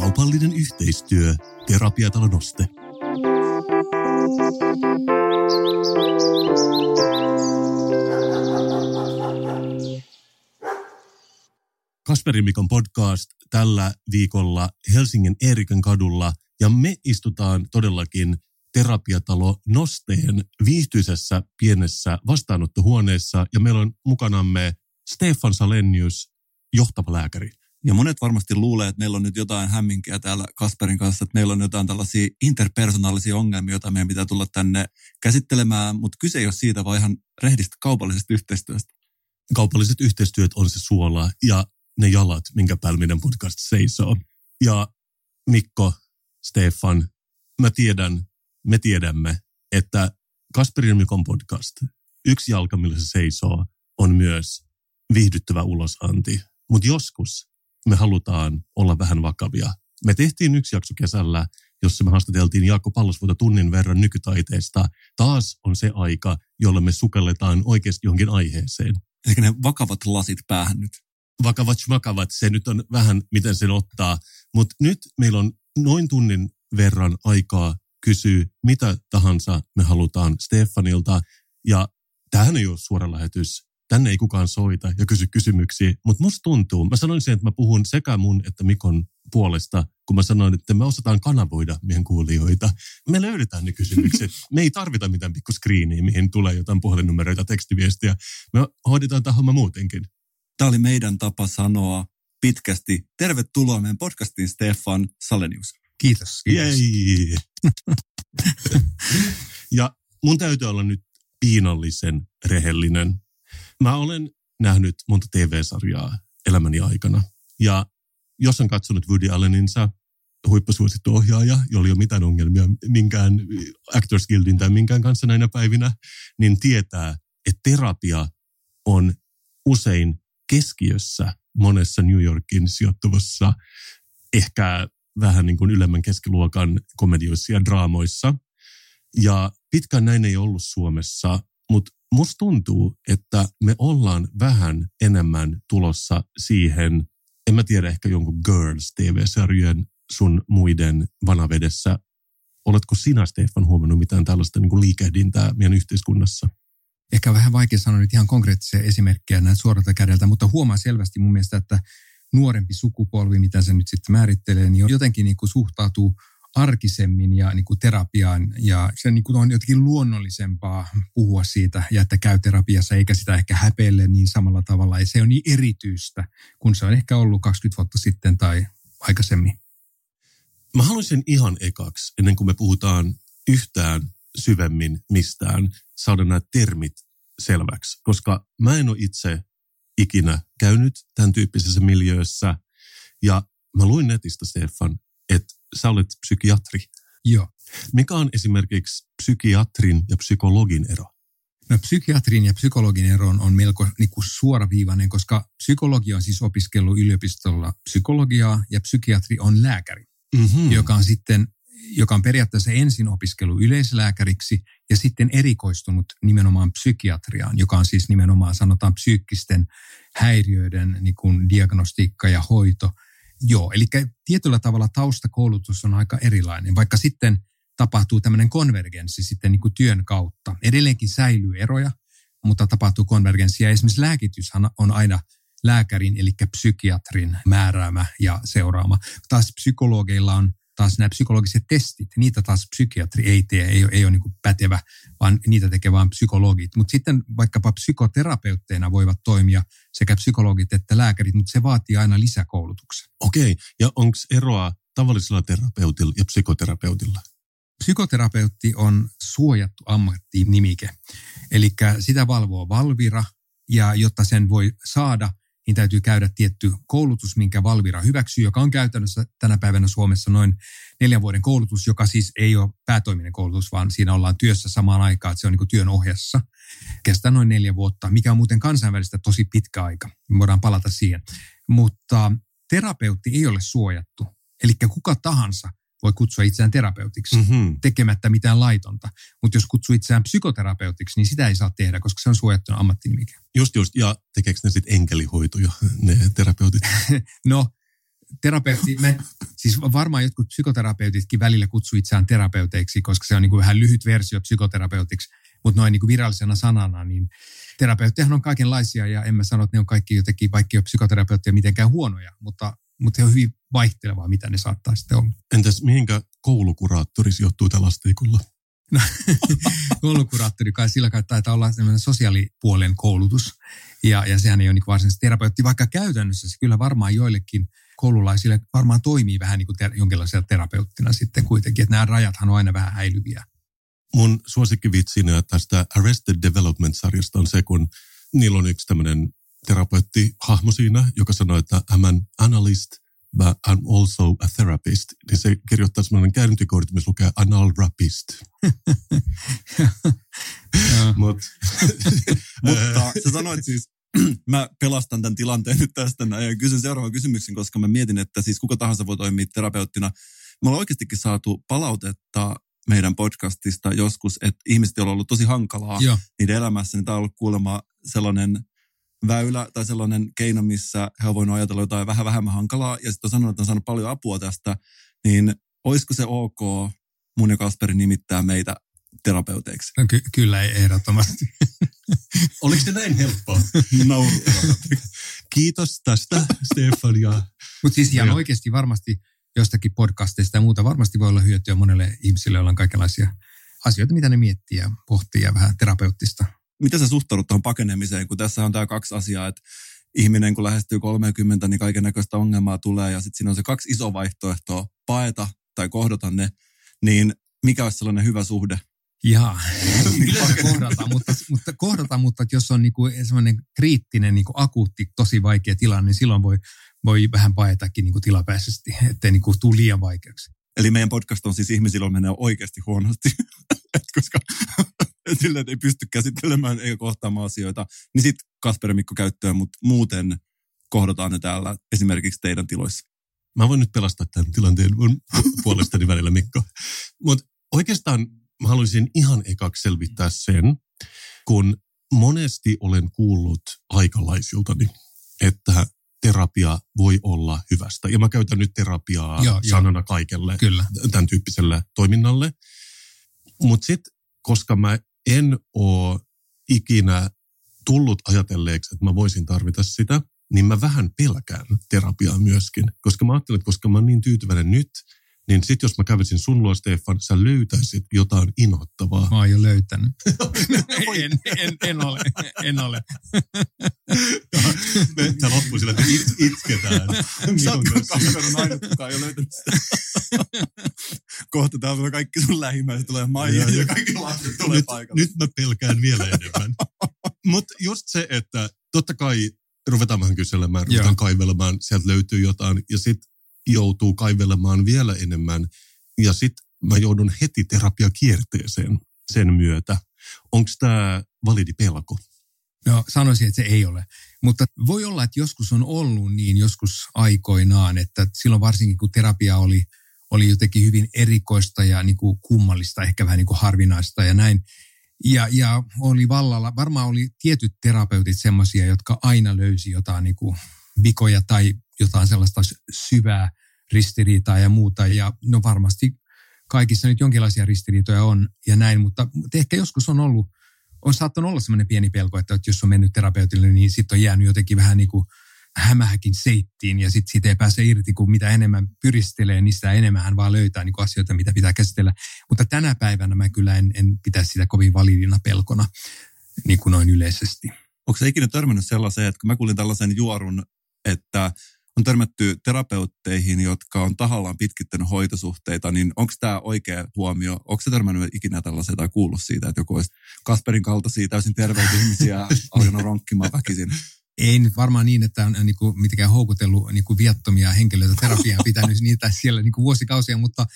Kaupallinen yhteistyö. Terapiatalo Noste. Kasperin Mikon podcast tällä viikolla Helsingin Eerikan kadulla ja me istutaan todellakin terapiatalo Nosteen viihtyisessä pienessä vastaanottohuoneessa ja meillä on mukanamme Stefan Salenius, johtava lääkäri. Ja monet varmasti luulee, että meillä on nyt jotain hämminkiä täällä Kasperin kanssa, että meillä on jotain tällaisia interpersonaalisia ongelmia, joita meidän pitää tulla tänne käsittelemään, mutta kyse ei ole siitä, vaan ihan rehdistä kaupallisesta yhteistyöstä. Kaupalliset yhteistyöt on se suola ja ne jalat, minkä päällä meidän podcast seisoo. Ja Mikko, Stefan, mä tiedän, me tiedämme, että Kasperin Mikon podcast, yksi jalka, millä se seisoo, on myös viihdyttävä ulosanti. Mutta joskus me halutaan olla vähän vakavia. Me tehtiin yksi jakso kesällä, jossa me haastateltiin Jaakko Pallosvuota tunnin verran nykytaiteesta. Taas on se aika, jolla me sukelletaan oikeasti johonkin aiheeseen. Eli ne vakavat lasit päähän nyt. Vakavat vakavat, se nyt on vähän miten sen ottaa. Mutta nyt meillä on noin tunnin verran aikaa kysyä mitä tahansa me halutaan Stefanilta. Ja tämähän ei ole suora lähetys. Tänne ei kukaan soita ja kysy kysymyksiä, mutta musta tuntuu, mä sanoin sen, että mä puhun sekä mun että Mikon puolesta, kun mä sanoin, että me osataan kanavoida meidän kuulijoita. Me löydetään ne kysymykset. Me ei tarvita mitään pikku screeniä, mihin tulee jotain puhelinnumeroita, tekstiviestiä. Me hoidetaan tämä homma muutenkin. Tämä oli meidän tapa sanoa pitkästi. Tervetuloa meidän podcastiin Stefan Salenius. Kiitos. kiitos. Jei. ja mun täytyy olla nyt piinallisen rehellinen. Mä olen nähnyt monta TV-sarjaa elämäni aikana. Ja jos on katsonut Woody Alleninsa, huippusuosittu ohjaaja, jolla ei ole mitään ongelmia minkään Actors Guildin tai minkään kanssa näinä päivinä, niin tietää, että terapia on usein keskiössä monessa New Yorkin sijoittuvassa, ehkä vähän niin kuin ylemmän keskiluokan komedioissa ja draamoissa. Ja pitkään näin ei ollut Suomessa, mutta musta tuntuu, että me ollaan vähän enemmän tulossa siihen, en mä tiedä, ehkä jonkun Girls TV-sarjojen sun muiden vanavedessä. Oletko sinä, Stefan, huomannut mitään tällaista niin kuin liikehdintää meidän yhteiskunnassa? Ehkä vähän vaikea sanoa nyt ihan konkreettisia esimerkkejä näin suoralta kädeltä, mutta huomaa selvästi mun mielestä, että nuorempi sukupolvi, mitä se nyt sitten määrittelee, niin jotenkin niin kuin suhtautuu arkisemmin ja niin kuin terapiaan ja se niin kuin on jotenkin luonnollisempaa puhua siitä ja että käy terapiassa eikä sitä ehkä häpeille niin samalla tavalla ja se on niin erityistä kuin se on ehkä ollut 20 vuotta sitten tai aikaisemmin. Mä haluaisin ihan ekaksi, ennen kuin me puhutaan yhtään syvemmin mistään, saada nämä termit selväksi, koska mä en ole itse ikinä käynyt tämän tyyppisessä miljöössä ja mä luin netistä, Stefan, että sä olet psykiatri. Joo. Mikä on esimerkiksi psykiatrin ja psykologin ero? No psykiatrin ja psykologin ero on melko niin kuin suoraviivainen, koska psykologi on siis opiskellut yliopistolla psykologiaa ja psykiatri on lääkäri, mm-hmm. joka on sitten joka on periaatteessa ensin opiskellut yleislääkäriksi ja sitten erikoistunut nimenomaan psykiatriaan, joka on siis nimenomaan sanotaan psyykkisten häiriöiden niin kuin diagnostiikka ja hoito – Joo, eli tietyllä tavalla taustakoulutus on aika erilainen, vaikka sitten tapahtuu tämmöinen konvergenssi sitten niin kuin työn kautta. Edelleenkin säilyy eroja, mutta tapahtuu konvergenssi. Ja esimerkiksi lääkityshän on aina lääkärin, eli psykiatrin määräämä ja seuraama. Taas psykologeilla on taas nämä psykologiset testit, niitä taas psykiatri ei tee, ei, ei ole niin pätevä, vaan niitä tekee vain psykologit. Mutta sitten vaikkapa psykoterapeutteina voivat toimia sekä psykologit että lääkärit, mutta se vaatii aina lisäkoulutuksen. Okei, ja onko eroa tavallisella terapeutilla ja psykoterapeutilla? Psykoterapeutti on suojattu ammattinimike, eli sitä valvoo Valvira, ja jotta sen voi saada, niin täytyy käydä tietty koulutus, minkä Valvira hyväksyy, joka on käytännössä tänä päivänä Suomessa noin neljän vuoden koulutus, joka siis ei ole päätoiminen koulutus, vaan siinä ollaan työssä samaan aikaan, että se on niin työn ohjassa. Kestää noin neljä vuotta, mikä on muuten kansainvälistä tosi pitkä aika. Me voidaan palata siihen. Mutta terapeutti ei ole suojattu. Eli kuka tahansa voi kutsua itseään terapeutiksi mm-hmm. tekemättä mitään laitonta. Mutta jos kutsuu itseään psykoterapeutiksi, niin sitä ei saa tehdä, koska se on suojattuna ammattinimike. Just just, ja tekeekö ne sitten enkelihoitoja, ne terapeutit? no, terapeutti, mä, siis varmaan jotkut psykoterapeutitkin välillä kutsuu itseään terapeuteiksi, koska se on niin kuin vähän lyhyt versio psykoterapeutiksi, mutta noin niin kuin virallisena sanana, niin terapeuttejahan on kaikenlaisia ja en mä sano, että ne on kaikki jotenkin, vaikka ei ole psykoterapeutteja mitenkään huonoja, mutta, mutta on hyvin vaihtelevaa, mitä ne saattaa sitten olla. Entäs mihinkä koulukuraattori sijoittuu tällä asteikolla? No, koulukuraattori kai sillä kai taitaa olla sellainen sosiaalipuolen koulutus. Ja, ja sehän ei ole niin varsinaisesti terapeutti, vaikka käytännössä se kyllä varmaan joillekin koululaisille varmaan toimii vähän niin kuin ter- jonkinlaisena terapeuttina sitten kuitenkin, että nämä rajathan on aina vähän häilyviä. Mun suosikkivitsinä tästä Arrested Development-sarjasta on se, kun niillä on yksi tämmöinen terapeutti-hahmo siinä, joka sanoo, että I'm an analyst, but I'm also a therapist. Niin se kirjoittaa semmoinen käyntikortti, missä lukee anal rapist. Mut. Mutta sä sanoit siis, mä pelastan tämän tilanteen nyt tästä näin ja kysyn seuraavan kysymyksen, koska mä mietin, että siis kuka tahansa voi toimia terapeuttina. Me ollaan oikeastikin saatu palautetta meidän podcastista joskus, että ihmiset, joilla on ollut tosi hankalaa Joo. niiden elämässä, niin tämä on ollut kuulemma sellainen väylä tai sellainen keino, missä he ovat voineet ajatella jotain vähän vähemmän hankalaa ja sitten on sanonut, että on saanut paljon apua tästä, niin olisiko se ok mun ja Kasperin nimittää meitä terapeuteiksi? No, ky- kyllä ei ehdottomasti. Oliko se näin helppoa? no. Kiitos tästä, Stefan. Ja... Mutta siis ihan oikeasti varmasti jostakin podcasteista ja muuta varmasti voi olla hyötyä monelle ihmisille, joilla on kaikenlaisia asioita, mitä ne miettii ja pohtii ja vähän terapeuttista. Miten sä suhtaudut tuohon pakenemiseen, kun tässä on tämä kaksi asiaa, että ihminen kun lähestyy 30, niin kaiken näköistä ongelmaa tulee ja sitten siinä on se kaksi isoa vaihtoehtoa, paeta tai kohdata ne, niin mikä olisi sellainen hyvä suhde? Jaa, yleensä kohdata, mutta, mutta kohdata, mutta jos on niinku sellainen kriittinen, niinku akuutti, tosi vaikea tilanne, niin silloin voi voi vähän paetakin niin kuin tilapäisesti, ettei niin kuin tule liian vaikeaksi. Eli meidän podcast on siis ihmisillä on menee oikeasti huonosti, koska sillä ei pysty käsittelemään eikä kohtaamaan asioita. Niin sitten Kasper Mikko käyttöön, mutta muuten kohdataan ne täällä esimerkiksi teidän tiloissa. Mä voin nyt pelastaa tämän tilanteen mun puolestani välillä, Mikko. Mutta oikeastaan mä haluaisin ihan ekaksi selvittää sen, kun monesti olen kuullut aikalaisiltani, että terapia voi olla hyvästä. Ja mä käytän nyt terapiaa joo, sanana jo. kaikelle Kyllä. tämän tyyppiselle toiminnalle. Mutta sitten, koska mä en ole ikinä tullut ajatelleeksi, että mä voisin tarvita sitä, niin mä vähän pelkään terapiaa myöskin. Koska mä ajattelen, että koska mä oon niin tyytyväinen nyt – niin sitten jos mä kävisin sun luo, Stefan, sä löytäisit jotain inhottavaa. Mä oon jo löytänyt. en, en, en, ole, en ole. Me, tämä loppuu sillä, että it, itketään. Sä oot kasvanut ainut, kuka ei ole löytänyt sitä. Kohta täällä kaikki sun lähimmäiset tulee Maija ja, kaikki lapset tulee nyt, paikalle. Nyt mä pelkään vielä enemmän. Mutta just se, että totta kai ruvetaan vähän kyselemään, ruvetaan kaivelemaan, sieltä löytyy jotain. Ja sitten joutuu kaivelemaan vielä enemmän ja sitten mä joudun heti terapiakierteeseen sen myötä. Onko tämä validi pelko? No sanoisin, että se ei ole. Mutta voi olla, että joskus on ollut niin joskus aikoinaan, että silloin varsinkin kun terapia oli, oli jotenkin hyvin erikoista ja niin kuin kummallista, ehkä vähän niin kuin harvinaista ja näin. Ja, ja oli vallalla, varmaan oli tietyt terapeutit semmoisia, jotka aina löysi jotain niin kuin vikoja tai jotain sellaista syvää ristiriitaa ja muuta. Ja no varmasti kaikissa nyt jonkinlaisia ristiriitoja on ja näin, mutta, mutta ehkä joskus on ollut, on saattanut olla semmoinen pieni pelko, että jos on mennyt terapeutille, niin sitten on jäänyt jotenkin vähän niin kuin hämähäkin seittiin ja sitten siitä ei pääse irti, kun mitä enemmän pyristelee, niin sitä enemmän hän vaan löytää niin asioita, mitä pitää käsitellä. Mutta tänä päivänä mä kyllä en, en pitäisi sitä kovin validina pelkona niin kuin noin yleisesti. Onko se ikinä törmännyt sellaiseen, että kun mä kuulin tällaisen juorun, että on törmätty terapeutteihin, jotka on tahallaan pitkittänyt hoitosuhteita, niin onko tämä oikea huomio? Onko se törmännyt ikinä tällaiseen tai kuullut siitä, että joku olisi Kasperin kaltaisia täysin terveitä ihmisiä alkanut ronkkimaan väkisin? Ei nyt varmaan niin, että on niin kuin, mitenkään houkutellut niin kuin viattomia henkilöitä terapiaan pitänyt niitä siellä niin kuin vuosikausia, mutta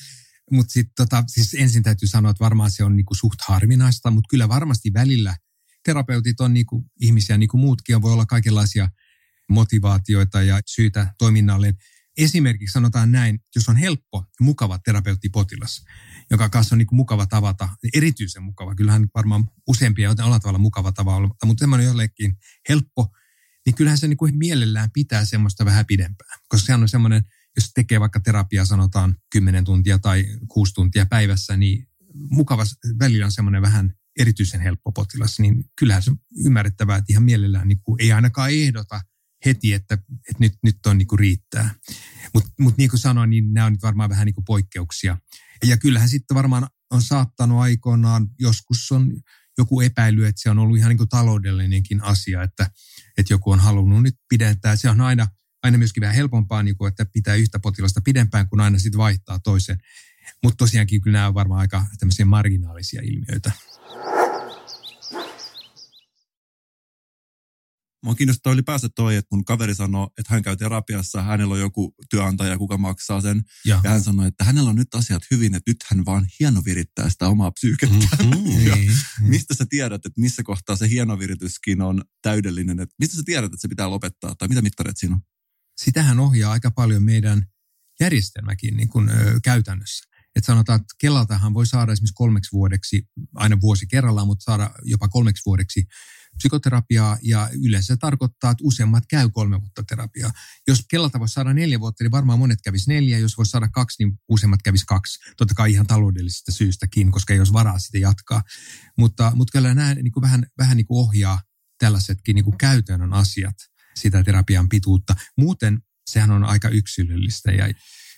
mutta sitten tota, siis ensin täytyy sanoa, että varmaan se on niinku suht harvinaista, mutta kyllä varmasti välillä terapeutit on niinku ihmisiä, niin kuin muutkin, voi olla kaikenlaisia motivaatioita ja syitä toiminnalle. esimerkiksi sanotaan näin, jos on helppo, mukava terapeuttipotilas, joka kanssa on niin mukava tavata, erityisen mukava, kyllähän varmaan useampia jotain tavalla mukava tavalla, mutta semmoinen jollekin helppo, niin kyllähän se niin kuin mielellään pitää semmoista vähän pidempään. Koska sehän on semmoinen, jos tekee vaikka terapiaa sanotaan 10 tuntia tai 6 tuntia päivässä, niin mukava välillä on semmoinen vähän erityisen helppo potilas, niin kyllähän se ymmärrettävää, että ihan mielellään niin kuin ei ainakaan ehdota heti, että, että nyt, nyt on niin kuin riittää. Mutta mut niin kuin sanoin, niin nämä on nyt varmaan vähän niin kuin poikkeuksia. Ja kyllähän sitten varmaan on saattanut aikoinaan, joskus on joku epäily, että se on ollut ihan niin kuin taloudellinenkin asia, että, että joku on halunnut nyt pidentää. Se on aina, aina myöskin vähän helpompaa, niin kuin, että pitää yhtä potilasta pidempään, kun aina sitten vaihtaa toisen. Mutta tosiaankin kyllä nämä on varmaan aika tämmöisiä marginaalisia ilmiöitä. Mua kiinnostaa ylipäänsä toi, että mun kaveri sanoi, että hän käy terapiassa, hänellä on joku työnantaja, kuka maksaa sen. Ja, ja hän sanoi, että hänellä on nyt asiat hyvin, että nyt hän vaan hienovirittää sitä omaa psyykettä. Mm-hmm. ja niin. mistä sä tiedät, että missä kohtaa se hienovirityskin on täydellinen? Että mistä sä tiedät, että se pitää lopettaa? Tai mitä mittareet siinä on? Sitähän ohjaa aika paljon meidän järjestelmäkin niin kuin, ö, käytännössä. Että sanotaan, että Kelaltahan voi saada esimerkiksi kolmeksi vuodeksi, aina vuosi kerrallaan, mutta saada jopa kolmeksi vuodeksi psykoterapiaa ja yleensä se tarkoittaa, että useammat käy kolme vuotta terapiaa. Jos Kelalta voisi saada neljä vuotta, niin varmaan monet kävisi neljä. Jos voisi saada kaksi, niin useammat kävisi kaksi. Totta kai ihan taloudellisista syystäkin, koska ei olisi varaa sitä jatkaa. Mutta, mutta kyllä nämä niin kuin vähän, vähän niin kuin ohjaa tällaisetkin niin kuin käytännön asiat sitä terapian pituutta. Muuten sehän on aika yksilöllistä ja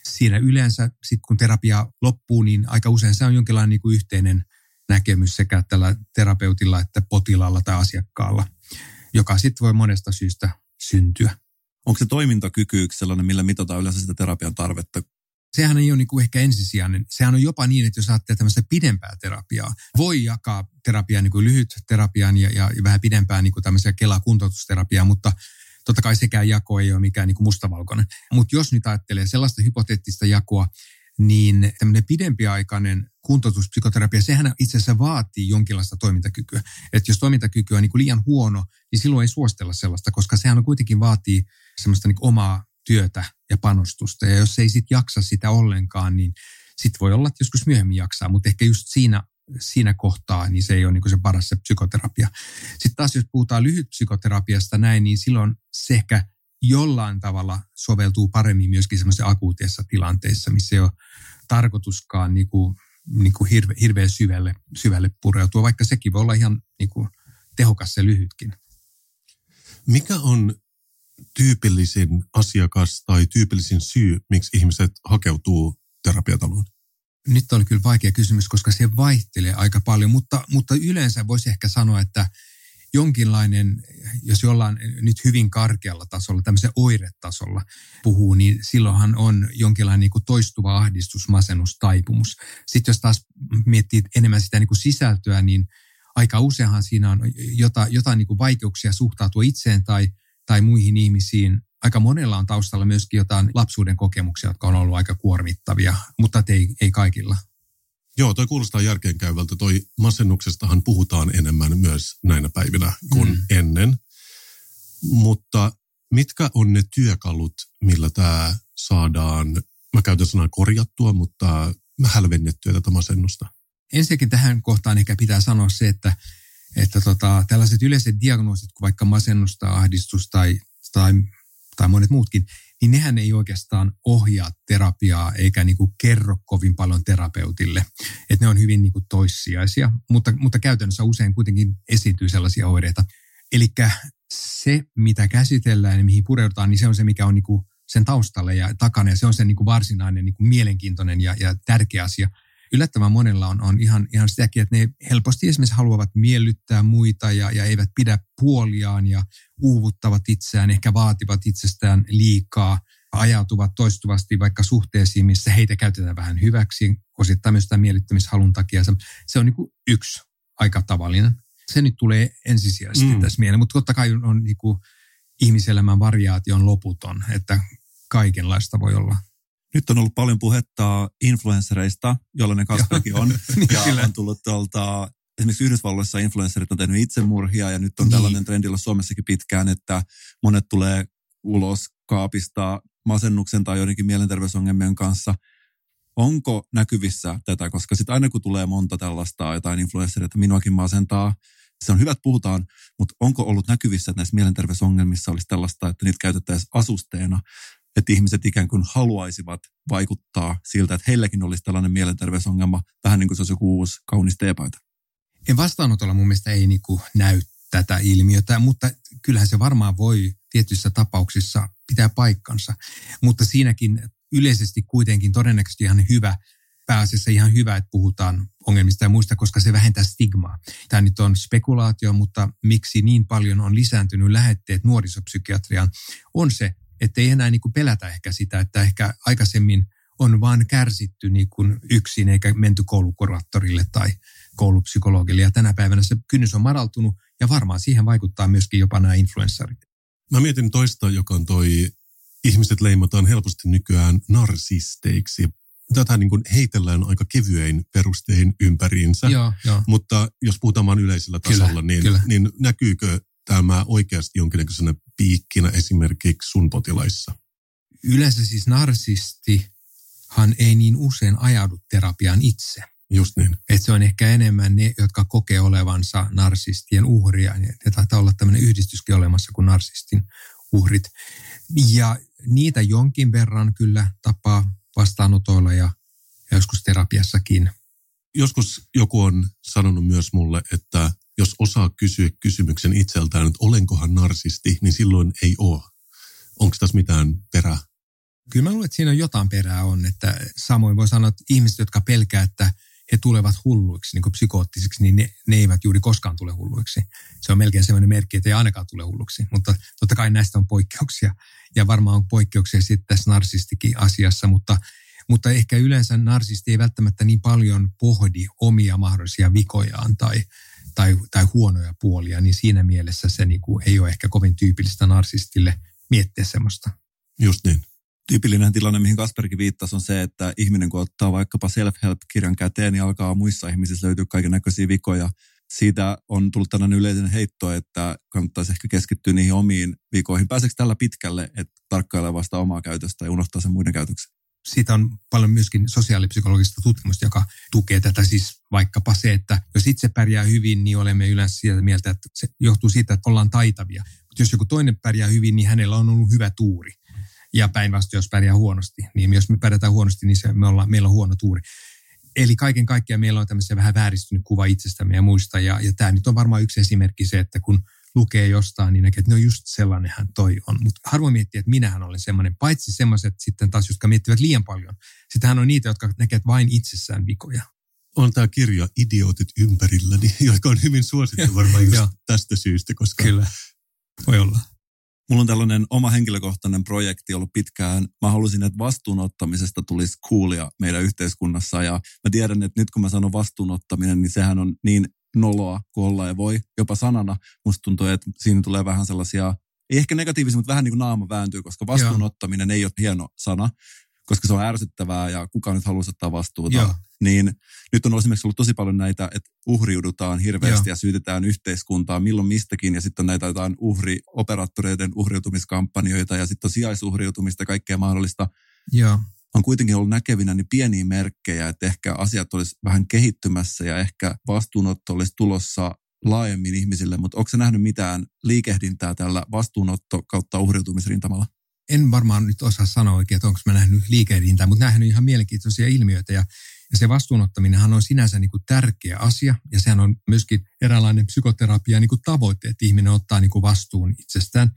siinä yleensä, sit kun terapia loppuu, niin aika usein se on jonkinlainen niin kuin yhteinen näkemys sekä tällä terapeutilla että potilaalla tai asiakkaalla, joka sitten voi monesta syystä syntyä. Onko se toimintakyky yksi sellainen, millä mitataan yleensä sitä terapian tarvetta? Sehän ei ole niin kuin ehkä ensisijainen. Sehän on jopa niin, että jos ajattelee tämmöistä pidempää terapiaa, voi jakaa terapiaa niin kuin lyhyt terapiaan ja, ja vähän pidempään niin kuin tämmöisiä Kela-kuntoutusterapiaa, mutta totta kai sekään jako ei ole mikään niin kuin mustavalkoinen. Mutta jos nyt ajattelee sellaista hypoteettista jakoa, niin tämmöinen pidempiaikainen kuntoutuspsykoterapia, sehän itse asiassa vaatii jonkinlaista toimintakykyä. Että jos toimintakyky on niin kuin liian huono, niin silloin ei suostella sellaista, koska sehän kuitenkin vaatii semmoista niin omaa työtä ja panostusta. Ja jos ei sitten jaksa sitä ollenkaan, niin sitten voi olla, että joskus myöhemmin jaksaa, mutta ehkä just siinä, siinä kohtaa, niin se ei ole niin se paras se psykoterapia. Sitten taas jos puhutaan lyhyt psykoterapiasta näin, niin silloin se ehkä jollain tavalla soveltuu paremmin myöskin semmoisissa akuutissa tilanteissa, missä ei ole tarkoituskaan niin kuin, niin kuin hirve, hirveän syvälle, syvälle pureutua, vaikka sekin voi olla ihan niin kuin tehokas ja lyhytkin. Mikä on tyypillisin asiakas tai tyypillisin syy, miksi ihmiset hakeutuu terapiataloon? Nyt on kyllä vaikea kysymys, koska se vaihtelee aika paljon, mutta, mutta yleensä voisi ehkä sanoa, että jonkinlainen, jos jollain nyt hyvin karkealla tasolla, tämmöisen oiretasolla puhuu, niin silloinhan on jonkinlainen niin kuin toistuva ahdistus, masennus, taipumus. Sitten jos taas miettii enemmän sitä niin kuin sisältöä, niin aika useinhan siinä on jotain, jotain niin kuin vaikeuksia suhtautua itseen tai, tai muihin ihmisiin. Aika monella on taustalla myöskin jotain lapsuuden kokemuksia, jotka on ollut aika kuormittavia, mutta ei, ei kaikilla. Joo, toi kuulostaa järkeenkäyvältä. Toi masennuksestahan puhutaan enemmän myös näinä päivinä kuin mm. ennen. Mutta mitkä on ne työkalut, millä tämä saadaan, mä käytän sanaa korjattua, mutta hälvennettyä tätä masennusta? Ensinnäkin tähän kohtaan ehkä pitää sanoa se, että, että tota, tällaiset yleiset diagnoosit, kuin vaikka masennusta, ahdistus tai, tai, tai monet muutkin, niin nehän ei oikeastaan ohjaa terapiaa eikä niin kuin kerro kovin paljon terapeutille. Että ne on hyvin niin kuin toissijaisia, mutta, mutta käytännössä usein kuitenkin esiintyy sellaisia oireita. Eli se, mitä käsitellään ja mihin pureudutaan, niin se on se, mikä on niin kuin sen taustalle ja takana. Ja se on se niin kuin varsinainen niin kuin mielenkiintoinen ja, ja tärkeä asia – yllättävän monella on, on ihan, ihan sitäkin, että ne helposti esimerkiksi haluavat miellyttää muita ja, ja eivät pidä puoliaan ja uuvuttavat itseään, ehkä vaativat itsestään liikaa, ajautuvat toistuvasti vaikka suhteisiin, missä heitä käytetään vähän hyväksi, osittain myös tämän miellyttämishalun takia. Se, se on niin kuin yksi aika tavallinen. Se nyt tulee ensisijaisesti mm. tässä mieleen, mutta totta kai on, niin kuin ihmiselämän variaatio on loputon, että kaikenlaista voi olla. Nyt on ollut paljon puhetta influenssereista, jollainen Kasperkin on. Niin, ja on tullut tuolta, esimerkiksi Yhdysvalloissa influencerit on tehnyt itsemurhia ja nyt on niin. tällainen trendi ollut Suomessakin pitkään, että monet tulee ulos kaapista masennuksen tai joidenkin mielenterveysongelmien kanssa. Onko näkyvissä tätä, koska sitten aina kun tulee monta tällaista jotain influensseria, että minuakin masentaa, se on hyvä, että puhutaan, mutta onko ollut näkyvissä, että näissä mielenterveysongelmissa olisi tällaista, että niitä käytettäisiin asusteena, että ihmiset ikään kuin haluaisivat vaikuttaa siltä, että heilläkin olisi tällainen mielenterveysongelma, vähän niin kuin se olisi joku uusi kaunis teepaita. En vastaanotolla mun mielestä ei niin näy tätä ilmiötä, mutta kyllähän se varmaan voi tietyissä tapauksissa pitää paikkansa. Mutta siinäkin yleisesti kuitenkin todennäköisesti ihan hyvä, pääasiassa ihan hyvä, että puhutaan ongelmista ja muista, koska se vähentää stigmaa. Tämä nyt on spekulaatio, mutta miksi niin paljon on lisääntynyt lähetteet nuorisopsykiatriaan, on se, että ei enää niin kuin pelätä ehkä sitä, että ehkä aikaisemmin on vaan kärsitty niin kuin yksin eikä menty koulukuraattorille tai koulupsykologille. Ja tänä päivänä se kynnys on madaltunut ja varmaan siihen vaikuttaa myöskin jopa nämä influenssarit. Mä mietin toista, joka on toi, ihmiset leimataan helposti nykyään narsisteiksi. Tätä niin kuin heitellään aika kevyein perustein ympäriinsä, Joo, joo. mutta jos puhutaan vain yleisellä tasolla, Kyllä, niin, kyllä. niin näkyykö tämä oikeasti jonkinnäköisenä piikkinä esimerkiksi sun potilaissa? Yleensä siis narsistihan ei niin usein ajaudu terapiaan itse. Just niin. Että se on ehkä enemmän ne, jotka kokee olevansa narsistien uhria. Ja taitaa olla tämmöinen yhdistyskin olemassa kuin narsistin uhrit. Ja niitä jonkin verran kyllä tapaa vastaanotoilla ja, ja joskus terapiassakin. Joskus joku on sanonut myös mulle, että jos osaa kysyä kysymyksen itseltään, että olenkohan narsisti, niin silloin ei ole. Onko tässä mitään perää? Kyllä mä luulen, että siinä jotain perää on, että samoin voi sanoa, että ihmiset, jotka pelkää, että he tulevat hulluiksi, niin kuin psykoottisiksi, niin ne, ne eivät juuri koskaan tule hulluiksi. Se on melkein sellainen merkki, että ei ainakaan tule hulluksi, mutta totta kai näistä on poikkeuksia ja varmaan on poikkeuksia sitten tässä narsistikin asiassa, mutta, mutta ehkä yleensä narsisti ei välttämättä niin paljon pohdi omia mahdollisia vikojaan tai, tai, tai huonoja puolia, niin siinä mielessä se niin kuin ei ole ehkä kovin tyypillistä narsistille miettiä semmoista. Just niin. Tyypillinen tilanne, mihin Kasperkin viittasi, on se, että ihminen kun ottaa vaikkapa self-help-kirjan käteen, niin alkaa muissa ihmisissä löytyä kaiken näköisiä vikoja. Siitä on tullut tällainen yleinen heitto, että kannattaisi ehkä keskittyä niihin omiin vikoihin. Pääseekö tällä pitkälle, että tarkkailee vasta omaa käytöstä ja unohtaa sen muiden käytöksen? Siitä on paljon myöskin sosiaalipsykologista tutkimusta, joka tukee tätä siis vaikkapa se, että jos itse pärjää hyvin, niin olemme yleensä sieltä mieltä, että se johtuu siitä, että ollaan taitavia. Mutta jos joku toinen pärjää hyvin, niin hänellä on ollut hyvä tuuri. Ja päinvastoin, jos pärjää huonosti, niin jos me pärjätään huonosti, niin se, me ollaan, meillä on huono tuuri. Eli kaiken kaikkiaan meillä on tämmöisen vähän vääristynyt kuva itsestämme ja muista. Ja, ja tämä nyt on varmaan yksi esimerkki se, että kun lukee jostain, niin näkee, että no just sellainenhan toi on. Mutta harvoin miettii, että minähän olen semmoinen. Paitsi semmoiset sitten taas, jotka miettivät liian paljon. Sittenhän on niitä, jotka näkevät vain itsessään vikoja. On tämä kirja Idiotit ympärilläni, joka on hyvin suosittu varmaan just tästä syystä, koska Kyllä, voi olla. Mulla on tällainen oma henkilökohtainen projekti ollut pitkään. Mä halusin, että vastuunottamisesta tulisi coolia meidän yhteiskunnassa. Ja mä tiedän, että nyt kun mä sanon vastuunottaminen, niin sehän on niin noloa kuin olla ja voi. Jopa sanana musta tuntuu, että siinä tulee vähän sellaisia, ei ehkä negatiivisia, mutta vähän niin kuin naama vääntyy, koska vastuunottaminen ei ole hieno sana, koska se on ärsyttävää ja kukaan nyt haluaisi ottaa vastuuta. Joo. Niin nyt on esimerkiksi ollut tosi paljon näitä, että uhriudutaan hirveästi Joo. ja syytetään yhteiskuntaa milloin mistäkin ja sitten on näitä jotain uhrioperaattoreiden uhriutumiskampanjoita ja sitten on sijaisuhriutumista ja kaikkea mahdollista. Joo. On kuitenkin ollut näkevinä niin pieniä merkkejä, että ehkä asiat olisi vähän kehittymässä ja ehkä vastuunotto olisi tulossa laajemmin ihmisille, mutta onko se nähnyt mitään liikehdintää tällä vastuunotto kautta uhriutumisrintamalla? en varmaan nyt osaa sanoa oikein, että onko mä nähnyt liikehdintää, mutta on ihan mielenkiintoisia ilmiöitä ja, ja se vastuunottaminenhan on sinänsä niin kuin tärkeä asia ja sehän on myöskin eräänlainen psykoterapia niin kuin tavoite, että ihminen ottaa niin kuin vastuun itsestään.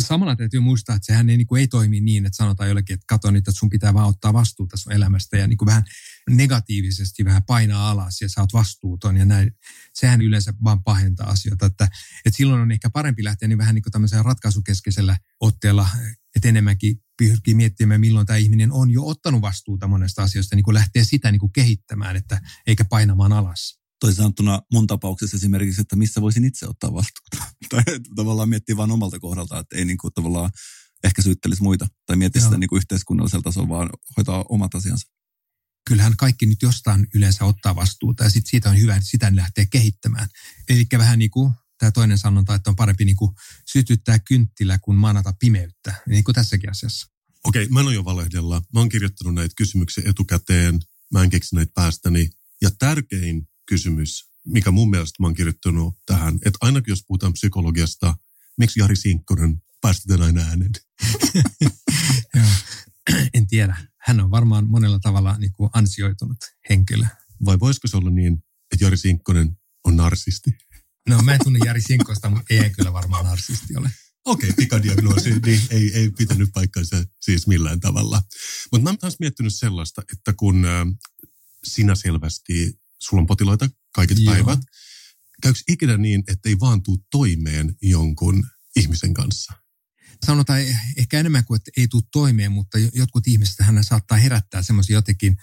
Samalla täytyy muistaa, että sehän ei, niin kuin, ei toimi niin, että sanotaan jollekin, että kato nyt, että sun pitää vaan ottaa vastuuta sun elämästä ja niin kuin vähän negatiivisesti vähän painaa alas ja sä oot vastuuton ja näin. Sehän yleensä vaan pahentaa asioita, että, että silloin on ehkä parempi lähteä niin vähän niin kuin ratkaisukeskeisellä otteella, että enemmänkin pyrkii miettimään, milloin tämä ihminen on jo ottanut vastuuta monesta asiasta, niin kuin lähtee sitä niin kuin kehittämään, että eikä painamaan alas. Toisin sanottuna mun tapauksessa esimerkiksi, että missä voisin itse ottaa vastuuta. tai tavallaan miettiä vain omalta kohdalta, että ei niin kuin tavallaan ehkä syyttelisi muita tai miettisi Joo. sitä niin kuin yhteiskunnallisella tasolla, vaan hoitaa omat asiansa. Kyllähän kaikki nyt jostain yleensä ottaa vastuuta ja sit siitä on hyvä, että sitä lähtee kehittämään. Eli vähän niin kuin tämä toinen sanonta, että on parempi niin kuin sytyttää kynttilä kuin manata pimeyttä, niin kuin tässäkin asiassa. Okei, mä en ole jo valehdella. Mä oon kirjoittanut näitä kysymyksiä etukäteen. Mä en keksi näitä päästäni. Ja tärkein kysymys, mikä mun mielestä mä oon kirjoittanut tähän, että ainakin jos puhutaan psykologiasta, miksi Jari Sinkkonen päästetään aina äänen? en tiedä. Hän on varmaan monella tavalla niin kuin ansioitunut henkilö. Vai voisiko se olla niin, että Jari Sinkkonen on narsisti? No mä en tunne Jari Sinkkosta, mutta ei kyllä varmaan narsisti ole. Okei, okay, pikadiagnoosi, niin ei, ei pitänyt paikkansa siis millään tavalla. Mutta mä oon taas miettinyt sellaista, että kun äh, sinä selvästi, sulla on potilaita kaiket Joo. päivät, käykö ikinä niin, että ei vaan tuu toimeen jonkun ihmisen kanssa? Sanotaan ehkä enemmän kuin, että ei tule toimeen, mutta jotkut ihmiset hän saattaa herättää semmoisia jotenkin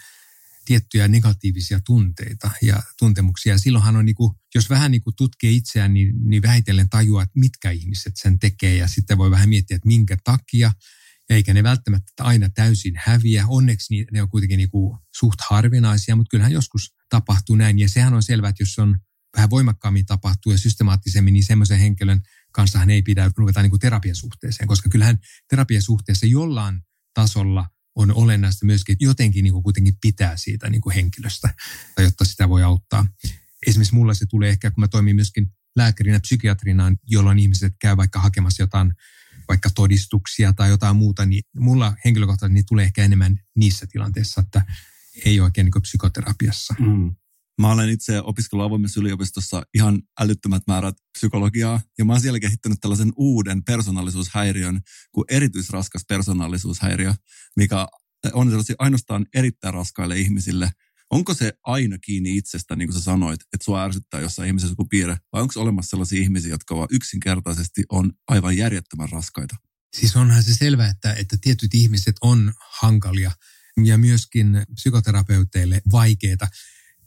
tiettyjä negatiivisia tunteita ja tuntemuksia. Ja silloinhan on, niin kuin, jos vähän niin kuin tutkii itseään, niin, niin vähitellen tajuaa, että mitkä ihmiset sen tekee. Ja sitten voi vähän miettiä, että minkä takia. Ja eikä ne välttämättä aina täysin häviä. Onneksi ne on kuitenkin niin kuin suht harvinaisia, mutta kyllähän joskus tapahtuu näin. Ja sehän on selvää, että jos on vähän voimakkaammin tapahtuu ja systemaattisemmin, niin semmoisen henkilön kanssa hän ei pidä ruveta niin kuin terapiasuhteeseen, koska kyllähän terapiasuhteessa jollain tasolla on olennaista myöskin jotenkin niin kuin kuitenkin pitää siitä niin kuin henkilöstä, jotta sitä voi auttaa. Esimerkiksi mulla se tulee ehkä, kun mä toimin myöskin lääkärinä, psykiatrina, jolloin ihmiset käy vaikka hakemassa jotain vaikka todistuksia tai jotain muuta, niin mulla henkilökohtaisesti niin tulee ehkä enemmän niissä tilanteissa, että ei oikein niin psykoterapiassa. Mm. Mä olen itse opiskellut avoimessa yliopistossa ihan älyttömät määrät psykologiaa ja mä oon siellä kehittänyt tällaisen uuden persoonallisuushäiriön kuin erityisraskas persoonallisuushäiriö, mikä on sellaisia ainoastaan erittäin raskaille ihmisille. Onko se aina kiinni itsestä, niin kuin sä sanoit, että sua ärsyttää jossain ihmisessä joku piirre, vai onko olemassa sellaisia ihmisiä, jotka vaan yksinkertaisesti on aivan järjettömän raskaita? Siis onhan se selvää, että, että tietyt ihmiset on hankalia ja myöskin psykoterapeuteille vaikeita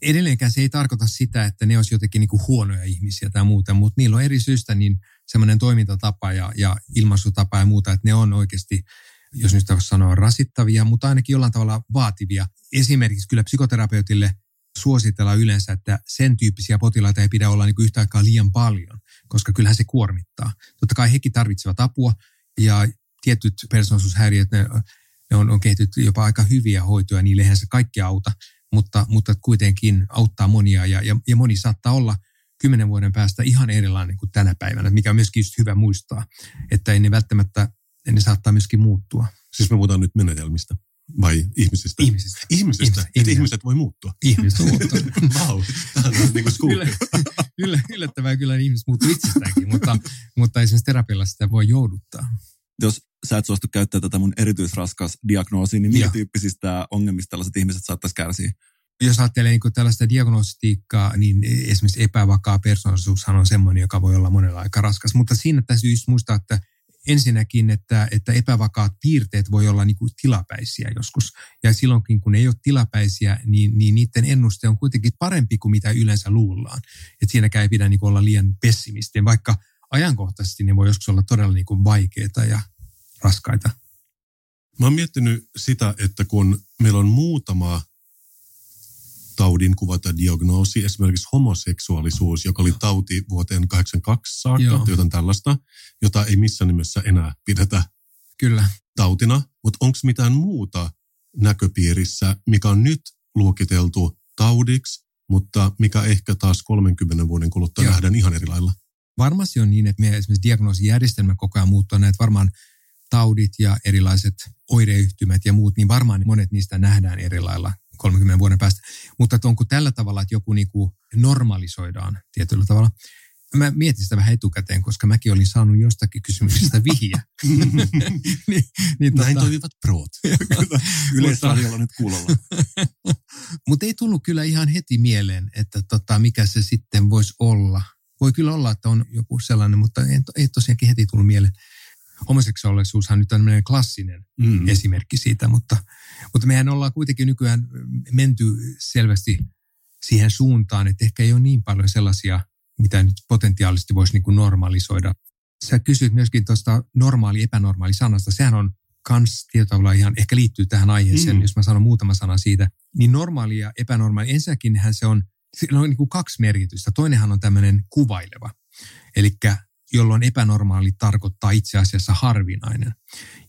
edelleenkään se ei tarkoita sitä, että ne olisi jotenkin niin kuin huonoja ihmisiä tai muuta, mutta niillä on eri syystä niin semmoinen toimintatapa ja, ja ilmaisutapa ja muuta, että ne on oikeasti, jos nyt sanoa, rasittavia, mutta ainakin jollain tavalla vaativia. Esimerkiksi kyllä psykoterapeutille suositellaan yleensä, että sen tyyppisiä potilaita ei pidä olla niin yhtä aikaa liian paljon, koska kyllähän se kuormittaa. Totta kai hekin tarvitsevat apua ja tietyt persoonallisuushäiriöt, ne, ne on, on kehitetty jopa aika hyviä hoitoja, niille eihän se kaikki auta mutta, mutta kuitenkin auttaa monia ja, ja, ja moni saattaa olla kymmenen vuoden päästä ihan erilainen kuin tänä päivänä, mikä on myöskin just hyvä muistaa, että ei ne välttämättä, ne saattaa myöskin muuttua. Siis me puhutaan nyt menetelmistä vai ihmisistä? Ihmisistä. Ihmisistä, Ihmiset, että ihmiset voi muuttua. Ihmiset voi muuttua. Vau, tämä on niin kuin Yllä, yllä, yllättävää kyllä ihmiset muuttuu itsestäänkin, mutta, mutta esimerkiksi terapialla sitä voi jouduttaa. Jos sä et suostu käyttää tätä mun erityisraskas diagnoosia, niin minkä tyyppisistä ongelmista tällaiset ihmiset saattaisi kärsiä? Jos ajattelee niin tällaista diagnostiikkaa, niin esimerkiksi epävakaa persoonallisuushan on semmoinen, joka voi olla monella aika raskas. Mutta siinä täytyy just muistaa, että ensinnäkin, että, että epävakaat piirteet voi olla niin kuin tilapäisiä joskus. Ja silloinkin, kun ne ei ole tilapäisiä, niin, niin niiden ennuste on kuitenkin parempi kuin mitä yleensä luullaan. Että siinäkään ei pidä niin kuin olla liian pessimistinen, vaikka ajankohtaisesti ne voi joskus olla todella niin kuin vaikeita ja raskaita. Mä oon miettinyt sitä, että kun meillä on muutama taudin kuvata diagnoosi, esimerkiksi homoseksuaalisuus, joka oli tauti vuoteen 82 saakka, Joo. jotain tällaista, jota ei missään nimessä enää pidetä Kyllä. tautina. Mutta onko mitään muuta näköpiirissä, mikä on nyt luokiteltu taudiksi, mutta mikä ehkä taas 30 vuoden kuluttua Joo. nähdään ihan eri lailla? Varmasti on niin, että meidän esimerkiksi diagnoosijärjestelmä koko ajan muuttuu. Näitä varmaan taudit ja erilaiset oireyhtymät ja muut, niin varmaan monet niistä nähdään eri lailla 30 vuoden päästä. Mutta onko tällä tavalla, että joku niin kuin normalisoidaan tietyllä tavalla? Mä mietin sitä vähän etukäteen, koska mäkin olin saanut jostakin kysymyksestä vihiä. niin, niin, Näin tota... toimivat proot. Yleisradiolla nyt kuulolla. Mutta ei tullut kyllä ihan heti mieleen, että tota, mikä se sitten voisi olla. Voi kyllä olla, että on joku sellainen, mutta ei, ei tosiaankin heti tullut mieleen homoseksuaalisuushan nyt on tämmöinen klassinen mm. esimerkki siitä, mutta, mutta mehän ollaan kuitenkin nykyään menty selvästi siihen suuntaan, että ehkä ei ole niin paljon sellaisia, mitä nyt potentiaalisesti voisi niin kuin normalisoida. Sä kysyt myöskin tuosta normaali, epänormaali sanasta. Sehän on kans tietyllä ihan, ehkä liittyy tähän aiheeseen, mm. jos mä sanon muutama sana siitä. Niin normaali ja epänormaali, ensinnäkin se on, sillä on niin kuin kaksi merkitystä. Toinenhan on tämmöinen kuvaileva. Eli jolloin epänormaali tarkoittaa itse asiassa harvinainen.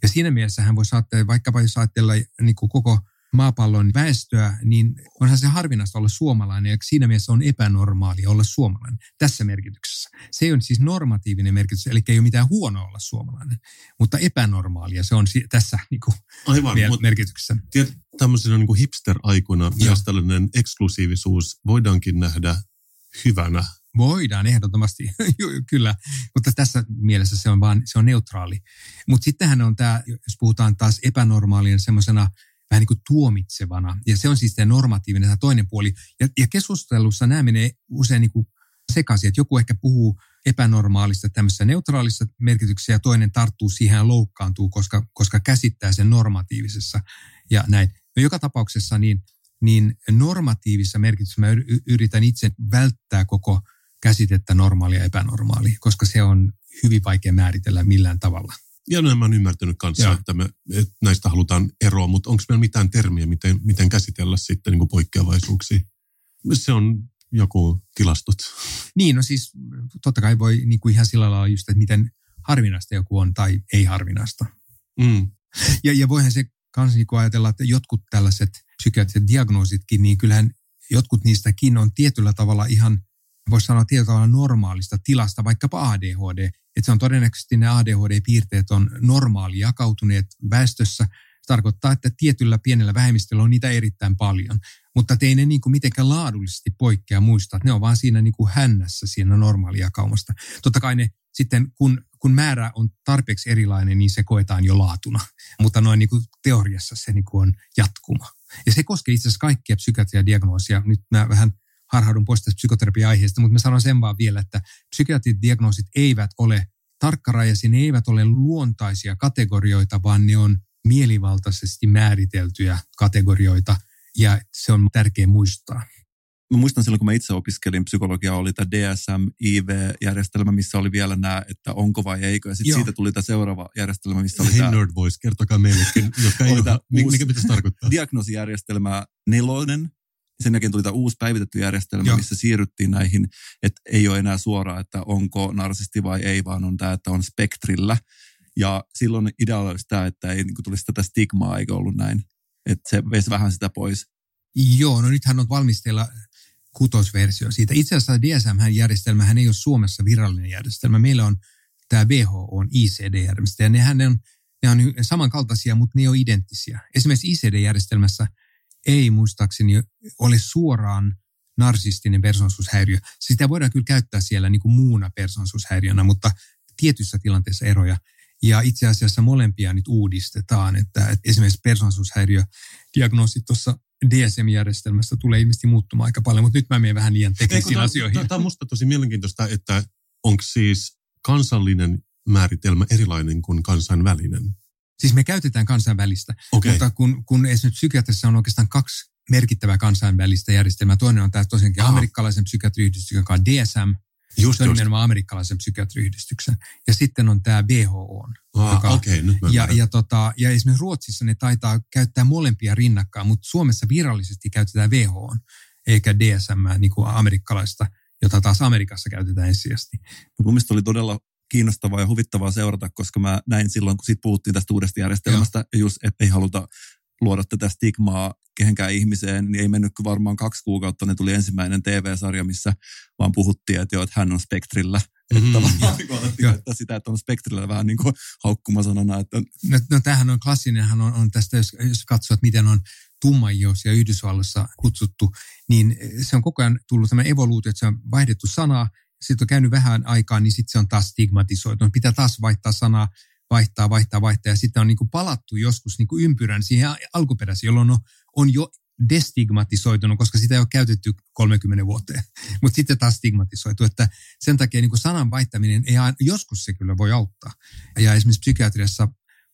Ja siinä mielessä hän voi saattaa, vaikkapa jos ajatella niin koko maapallon väestöä, niin onhan se harvinaista olla suomalainen ja siinä mielessä on epänormaali olla suomalainen tässä merkityksessä. Se ole siis normatiivinen merkitys, eli ei ole mitään huonoa olla suomalainen, mutta epänormaalia se on tässä niin kuin Aivan, merkityksessä. Tiedät, tämmöisenä niin kuin hipster-aikoina myös tällainen eksklusiivisuus voidaankin nähdä hyvänä Voidaan ehdottomasti, kyllä, mutta tässä mielessä se on vaan, se on neutraali. Mutta sittenhän on tämä, jos puhutaan taas epänormaalien semmoisena vähän niin kuin tuomitsevana. Ja se on siis tämä normatiivinen tämä toinen puoli. Ja, ja keskustelussa nämä menee usein niin kuin sekaisin, että joku ehkä puhuu epänormaalista tämmöisessä neutraalissa merkityksessä ja toinen tarttuu siihen ja loukkaantuu, koska, koska käsittää sen normatiivisessa ja näin. No joka tapauksessa niin, niin normatiivisessa merkityksessä mä yritän itse välttää koko käsitettä normaalia ja epänormaalia, koska se on hyvin vaikea määritellä millään tavalla. Ja näin mä oon ymmärtänyt kanssa, että, me, että näistä halutaan eroa, mutta onko meillä mitään termiä, miten, miten käsitellä sitten niin kuin poikkeavaisuuksia? Se on joku tilastot. Niin, no siis totta kai voi niin kuin ihan sillä lailla just, että miten harvinaista joku on tai ei harvinaista. Mm. Ja, ja voihan se kans niin kuin ajatella, että jotkut tällaiset psykiatriset diagnoositkin, niin kyllähän jotkut niistäkin on tietyllä tavalla ihan voisi sanoa tietyllä tavalla normaalista tilasta, vaikkapa ADHD. Että se on todennäköisesti ne ADHD-piirteet on normaali jakautuneet väestössä. Se tarkoittaa, että tietyllä pienellä vähemmistöllä on niitä erittäin paljon. Mutta ei ne niin kuin mitenkään laadullisesti poikkea muista. Ne on vaan siinä niin kuin hännässä siinä normaalijakaumasta. Totta kai ne sitten, kun, kun määrä on tarpeeksi erilainen, niin se koetaan jo laatuna. Mutta noin niin kuin teoriassa se niin kuin on jatkuma. Ja se koskee itse asiassa kaikkia psykiatriadiagnoosia. Nyt mä vähän harhaudun pois tästä psykoterapia-aiheesta, mutta mä sanon sen vaan vielä, että psykiatrit diagnoosit eivät ole tarkkarajaisia, ne eivät ole luontaisia kategorioita, vaan ne on mielivaltaisesti määriteltyjä kategorioita ja se on tärkeä muistaa. Mä muistan silloin, kun mä itse opiskelin psykologiaa, oli tämä DSM-IV-järjestelmä, missä oli vielä nämä, että onko vai eikö. Ja sitten siitä tuli tämä seuraava järjestelmä, missä oli tämä... Nerd Voice, kertokaa meillekin, jotka ei ole, mikä pitäisi tarkoittaa. Diagnoosijärjestelmä nelonen, sen jälkeen tuli tämä uusi päivitetty järjestelmä, Joo. missä siirryttiin näihin, että ei ole enää suoraan, että onko narsisti vai ei, vaan on tämä, että on spektrillä. Ja silloin idea oli tämä, että ei niin tulisi tätä stigmaa, eikä ollut näin. Että se veisi vähän sitä pois. Joo, no nythän on valmisteilla kutosversio siitä. Itse asiassa DSM-järjestelmähän ei ole Suomessa virallinen järjestelmä. Meillä on tämä WHO on ICD-järjestelmä, ja nehän on, ne on samankaltaisia, mutta ne ei ole identtisiä. Esimerkiksi ICD-järjestelmässä – ei muistaakseni ole suoraan narsistinen persoonallisuushäiriö. Sitä voidaan kyllä käyttää siellä niin kuin muuna persoonallisuushäiriönä, mutta tietyissä tilanteissa eroja. Ja itse asiassa molempia nyt uudistetaan, että, että esimerkiksi persoonallisuushäiriö-diagnoosi tuossa DSM-järjestelmästä tulee ilmeisesti muuttumaan aika paljon, mutta nyt mä menen vähän liian teknisiin asioihin. Tämä on musta tosi mielenkiintoista, että onko siis kansallinen määritelmä erilainen kuin kansainvälinen? Siis me käytetään kansainvälistä, okay. mutta kun, kun esimerkiksi psykiatrissa on oikeastaan kaksi merkittävää kansainvälistä järjestelmää. Toinen on tämä tosiaankin Aha. amerikkalaisen psykiatriyhdistyksen, joka on DSM, Just, just. nimenomaan amerikkalaisen psykiatriyhdistyksen. Ja sitten on tämä WHO. Ah, joka, okay, nyt ja, ja, tota, ja esimerkiksi Ruotsissa ne taitaa käyttää molempia rinnakkain, mutta Suomessa virallisesti käytetään WHO, eikä DSM, niin kuin amerikkalaista, jota taas Amerikassa käytetään ensisijaisesti. Mun mielestä oli todella kiinnostavaa ja huvittavaa seurata, koska mä näin silloin, kun siitä puhuttiin tästä uudesta järjestelmästä, ja just, että ei haluta luoda tätä stigmaa kehenkään ihmiseen, niin ei mennyt varmaan kaksi kuukautta, ne tuli ensimmäinen TV-sarja, missä vaan puhuttiin, että joo, että hän on spektrillä. Mm-hmm. Että että sitä, että on spektrillä vähän niin kuin haukkumasanana. Että... No, no tämähän on klassinen, on, on tästä, jos, jos katsoo, että miten on ja Yhdysvalloissa kutsuttu, niin se on koko ajan tullut tämä evoluutio, että se on vaihdettu sanaa, sitten on käynyt vähän aikaa, niin sitten se on taas stigmatisoitunut. Pitää taas vaihtaa sanaa, vaihtaa, vaihtaa, vaihtaa. Ja sitten on niin kuin palattu joskus niin kuin ympyrän siihen alkuperäiseen, jolloin on, on jo destigmatisoitunut, koska sitä ei ole käytetty 30 vuoteen. Mutta sitten taas stigmatisoitu, että sen takia niin sanan vaihtaminen ei aina, joskus se kyllä voi auttaa. Ja esimerkiksi psykiatriassa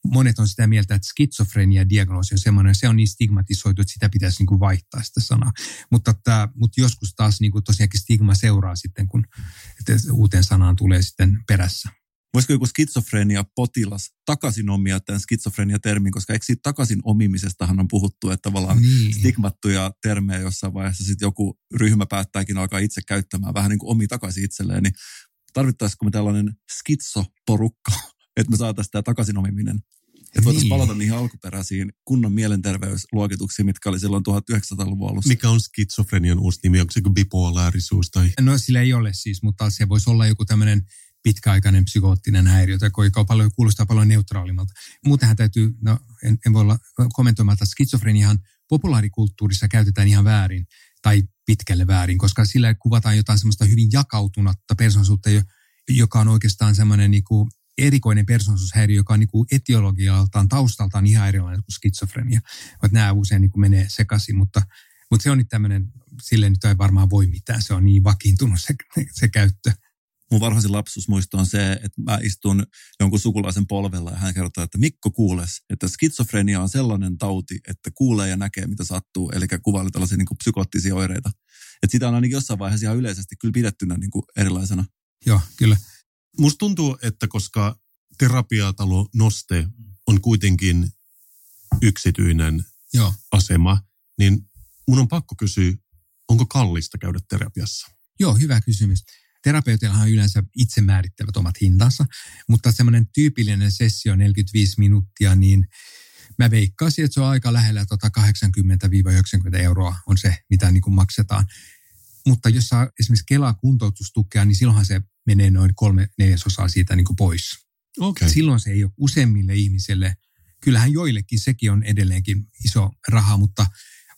monet on sitä mieltä, että skitsofrenia-diagnoosi on semmoinen, se on niin stigmatisoitu, että sitä pitäisi niin kuin vaihtaa sitä sanaa. Mutta, tämä, mutta joskus taas niin kuin tosiaankin stigma seuraa sitten, kun että uuteen sanaan tulee sitten perässä. Voisiko joku skitsofrenia potilas takaisin omia tämän skitsofrenia-termin, koska eikö siitä takaisin omimisestahan on puhuttu, että tavallaan niin. stigmattuja termejä jossain vaiheessa sitten joku ryhmä päättääkin alkaa itse käyttämään vähän niin kuin omi takaisin itselleen, niin tarvittaisiko me tällainen skitsoporukka, että me saataisiin tämä takaisin että voitaisiin niin. palata niihin alkuperäisiin kunnon mielenterveysluokituksiin, mitkä oli silloin 1900-luvun alussa. Mikä on skitsofrenian uusi nimi? Onko se bipolaarisuus? Tai? No sillä ei ole siis, mutta se voisi olla joku tämmöinen pitkäaikainen psykoottinen häiriö, joka paljon, kuulostaa paljon neutraalimmalta. Muutenhan täytyy, no en, en voi olla kommentoimatta, skitsofreniahan populaarikulttuurissa käytetään ihan väärin tai pitkälle väärin, koska sillä kuvataan jotain semmoista hyvin jakautunutta persoonallisuutta, joka on oikeastaan semmoinen niin kuin erikoinen persoonallisuushäiriö, joka on niin kuin etiologialtaan, taustaltaan ihan erilainen kuin skitsofrenia. Että nämä usein niin kuin menee sekaisin, mutta, mutta se on nyt tämmöinen, sille nyt ei varmaan voi mitään, se on niin vakiintunut se, se käyttö. Mun varhaisin lapsuusmuisto on se, että mä istun jonkun sukulaisen polvella ja hän kertoo, että Mikko kuules, että skitsofrenia on sellainen tauti, että kuulee ja näkee mitä sattuu, eli kuvaili tällaisia niin kuin psykoottisia oireita. Että sitä on ainakin jossain vaiheessa ihan yleisesti kyllä pidettynä niin kuin erilaisena. Joo, kyllä. Musta tuntuu, että koska terapiatalo Noste on kuitenkin yksityinen Joo. asema, niin mun on pakko kysyä, onko kallista käydä terapiassa? Joo, hyvä kysymys. Terapeutillahan yleensä itse määrittävät omat hintansa, mutta semmoinen tyypillinen sessio 45 minuuttia, niin mä veikkaisin, että se on aika lähellä tuota 80-90 euroa on se, mitä niin kuin maksetaan. Mutta jos saa esimerkiksi Kelaa kuntoutustukea, niin silloinhan se menee noin kolme neljäsosaa siitä niin kuin pois. Okay. Silloin se ei ole useimmille ihmisille, kyllähän joillekin sekin on edelleenkin iso raha, mutta,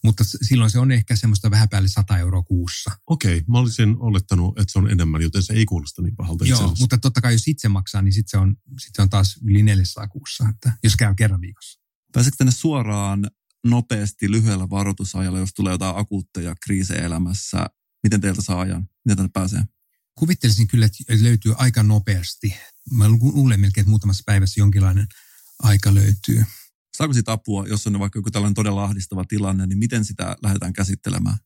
mutta silloin se on ehkä semmoista vähän päälle 100 euroa kuussa. Okei, okay. mä olisin olettanut, että se on enemmän, joten se ei kuulosta niin pahalta Joo, mutta totta kai jos itse maksaa, niin sitten se, on, sit se on taas yli 400 kuussa, että jos käy kerran viikossa. Pääseekö tänne suoraan nopeasti lyhyellä varoitusajalla, jos tulee jotain akuutteja kriisejä elämässä? Miten teiltä saa ajan? Miten tänne pääsee? Kuvittelisin kyllä, että löytyy aika nopeasti. Mä luulen melkein, että muutamassa päivässä jonkinlainen aika löytyy. Saako siitä apua, jos on vaikka joku tällainen todella ahdistava tilanne, niin miten sitä lähdetään käsittelemään?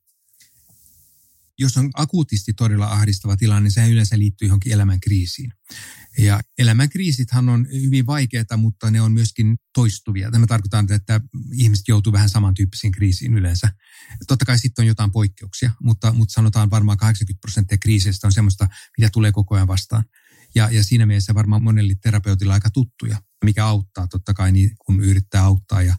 Jos on akuutisti todella ahdistava tilanne, niin se yleensä liittyy johonkin elämän kriisiin. Ja elämän kriisithan on hyvin vaikeita, mutta ne on myöskin toistuvia. Tämä tarkoittaa, että ihmiset joutuu vähän samantyyppisiin kriisiin yleensä. Totta kai sitten on jotain poikkeuksia, mutta, mutta sanotaan varmaan 80 prosenttia kriiseistä on semmoista, mitä tulee koko ajan vastaan. Ja, ja siinä mielessä varmaan monelle terapeutilla aika tuttuja, mikä auttaa totta kai, niin, kun yrittää auttaa. Ja,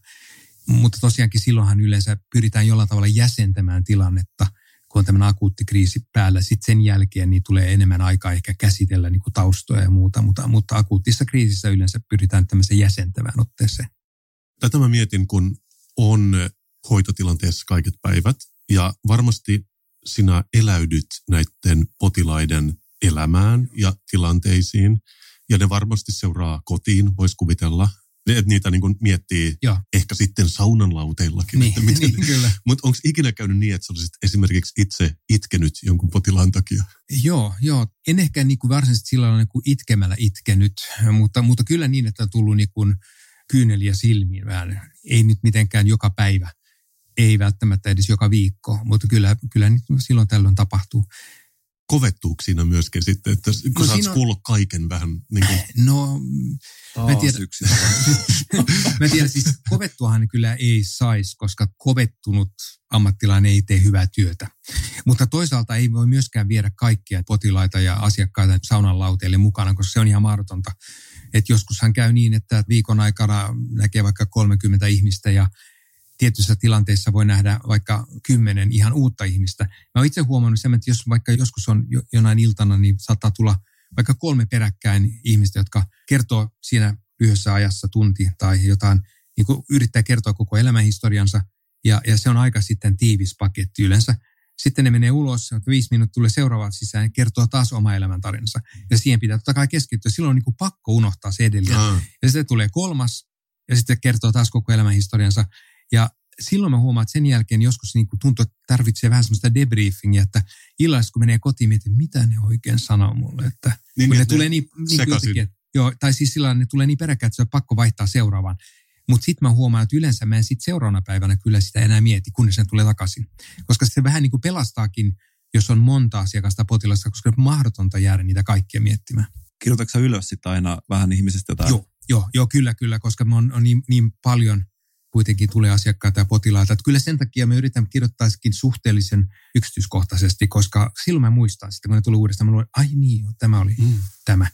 mutta tosiaankin silloinhan yleensä pyritään jollain tavalla jäsentämään tilannetta – kun on tämmöinen akuutti kriisi päällä. Sitten sen jälkeen niin tulee enemmän aikaa ehkä käsitellä niin kuin taustoja ja muuta, mutta, mutta akuutissa kriisissä yleensä pyritään tämmöiseen jäsentävään otteeseen. Tätä mä mietin, kun on hoitotilanteessa kaiket päivät ja varmasti sinä eläydyt näiden potilaiden elämään ja tilanteisiin ja ne varmasti seuraa kotiin, voisi kuvitella että niitä niin kuin miettii Joo. ehkä sitten saunan lauteillakin. Niin, että miten, niin, kyllä. Mutta onko ikinä käynyt niin, että sä olisit esimerkiksi itse itkenyt jonkun potilaan takia? Joo, joo. En ehkä niin kuin varsinaisesti sillä lailla niin itkemällä itkenyt, mutta, mutta kyllä niin, että on tullut niin kuin kyyneliä silmiin vähän. Ei nyt mitenkään joka päivä, ei välttämättä edes joka viikko, mutta kyllä, kyllä silloin tällöin tapahtuu kovettuuko siinä myöskin sitten, että kun no sä oot kuullut kaiken vähän niin kuin... No, mä tiedän, mä tiedän, siis kovettuahan kyllä ei saisi, koska kovettunut ammattilainen ei tee hyvää työtä. Mutta toisaalta ei voi myöskään viedä kaikkia potilaita ja asiakkaita saunan lauteille mukana, koska se on ihan mahdotonta. Että joskushan käy niin, että viikon aikana näkee vaikka 30 ihmistä ja tietyissä tilanteissa voi nähdä vaikka kymmenen ihan uutta ihmistä. Mä oon itse huomannut sen, että jos vaikka joskus on jonain iltana, niin saattaa tulla vaikka kolme peräkkäin ihmistä, jotka kertoo siinä lyhyessä ajassa tunti tai jotain, niin kuin yrittää kertoa koko elämänhistoriansa, ja, ja se on aika sitten tiivis paketti yleensä. Sitten ne menee ulos, viisi minuuttia tulee seuraava sisään ja kertoo taas oma elämäntarinansa. Ja siihen pitää totta kai keskittyä. Silloin on niin kuin pakko unohtaa se edellinen. Mm. Ja sitten tulee kolmas ja sitten kertoo taas koko elämänhistoriansa. Ja silloin mä huomaan, että sen jälkeen joskus niin kuin tuntuu, että tarvitsee vähän semmoista debriefingia, että illassa kun menee kotiin, mietin, mitä ne oikein sanoo mulle. Että niin, kun ne, ne tulee niin, niin jotenkin, joo, tai siis sillä ne tulee niin peräkkäin, että se on pakko vaihtaa seuraavaan. Mutta sitten mä huomaan, että yleensä mä en sitten seuraavana päivänä kyllä sitä enää mieti, kunnes ne tulee takaisin. Koska se vähän niin kuin pelastaakin, jos on monta asiakasta potilasta, koska on mahdotonta jäädä niitä kaikkia miettimään. Kirjoitatko ylös sitten aina vähän ihmisistä jotain? Joo, joo, joo kyllä, kyllä, koska on, on niin, niin paljon kuitenkin tulee asiakkaita ja potilaita. Että kyllä sen takia me yritän kirjoittaisikin suhteellisen yksityiskohtaisesti, koska silloin mä muistan sitten, kun ne tuli uudestaan, mä luulen, ai niin, tämä oli mm. tämä.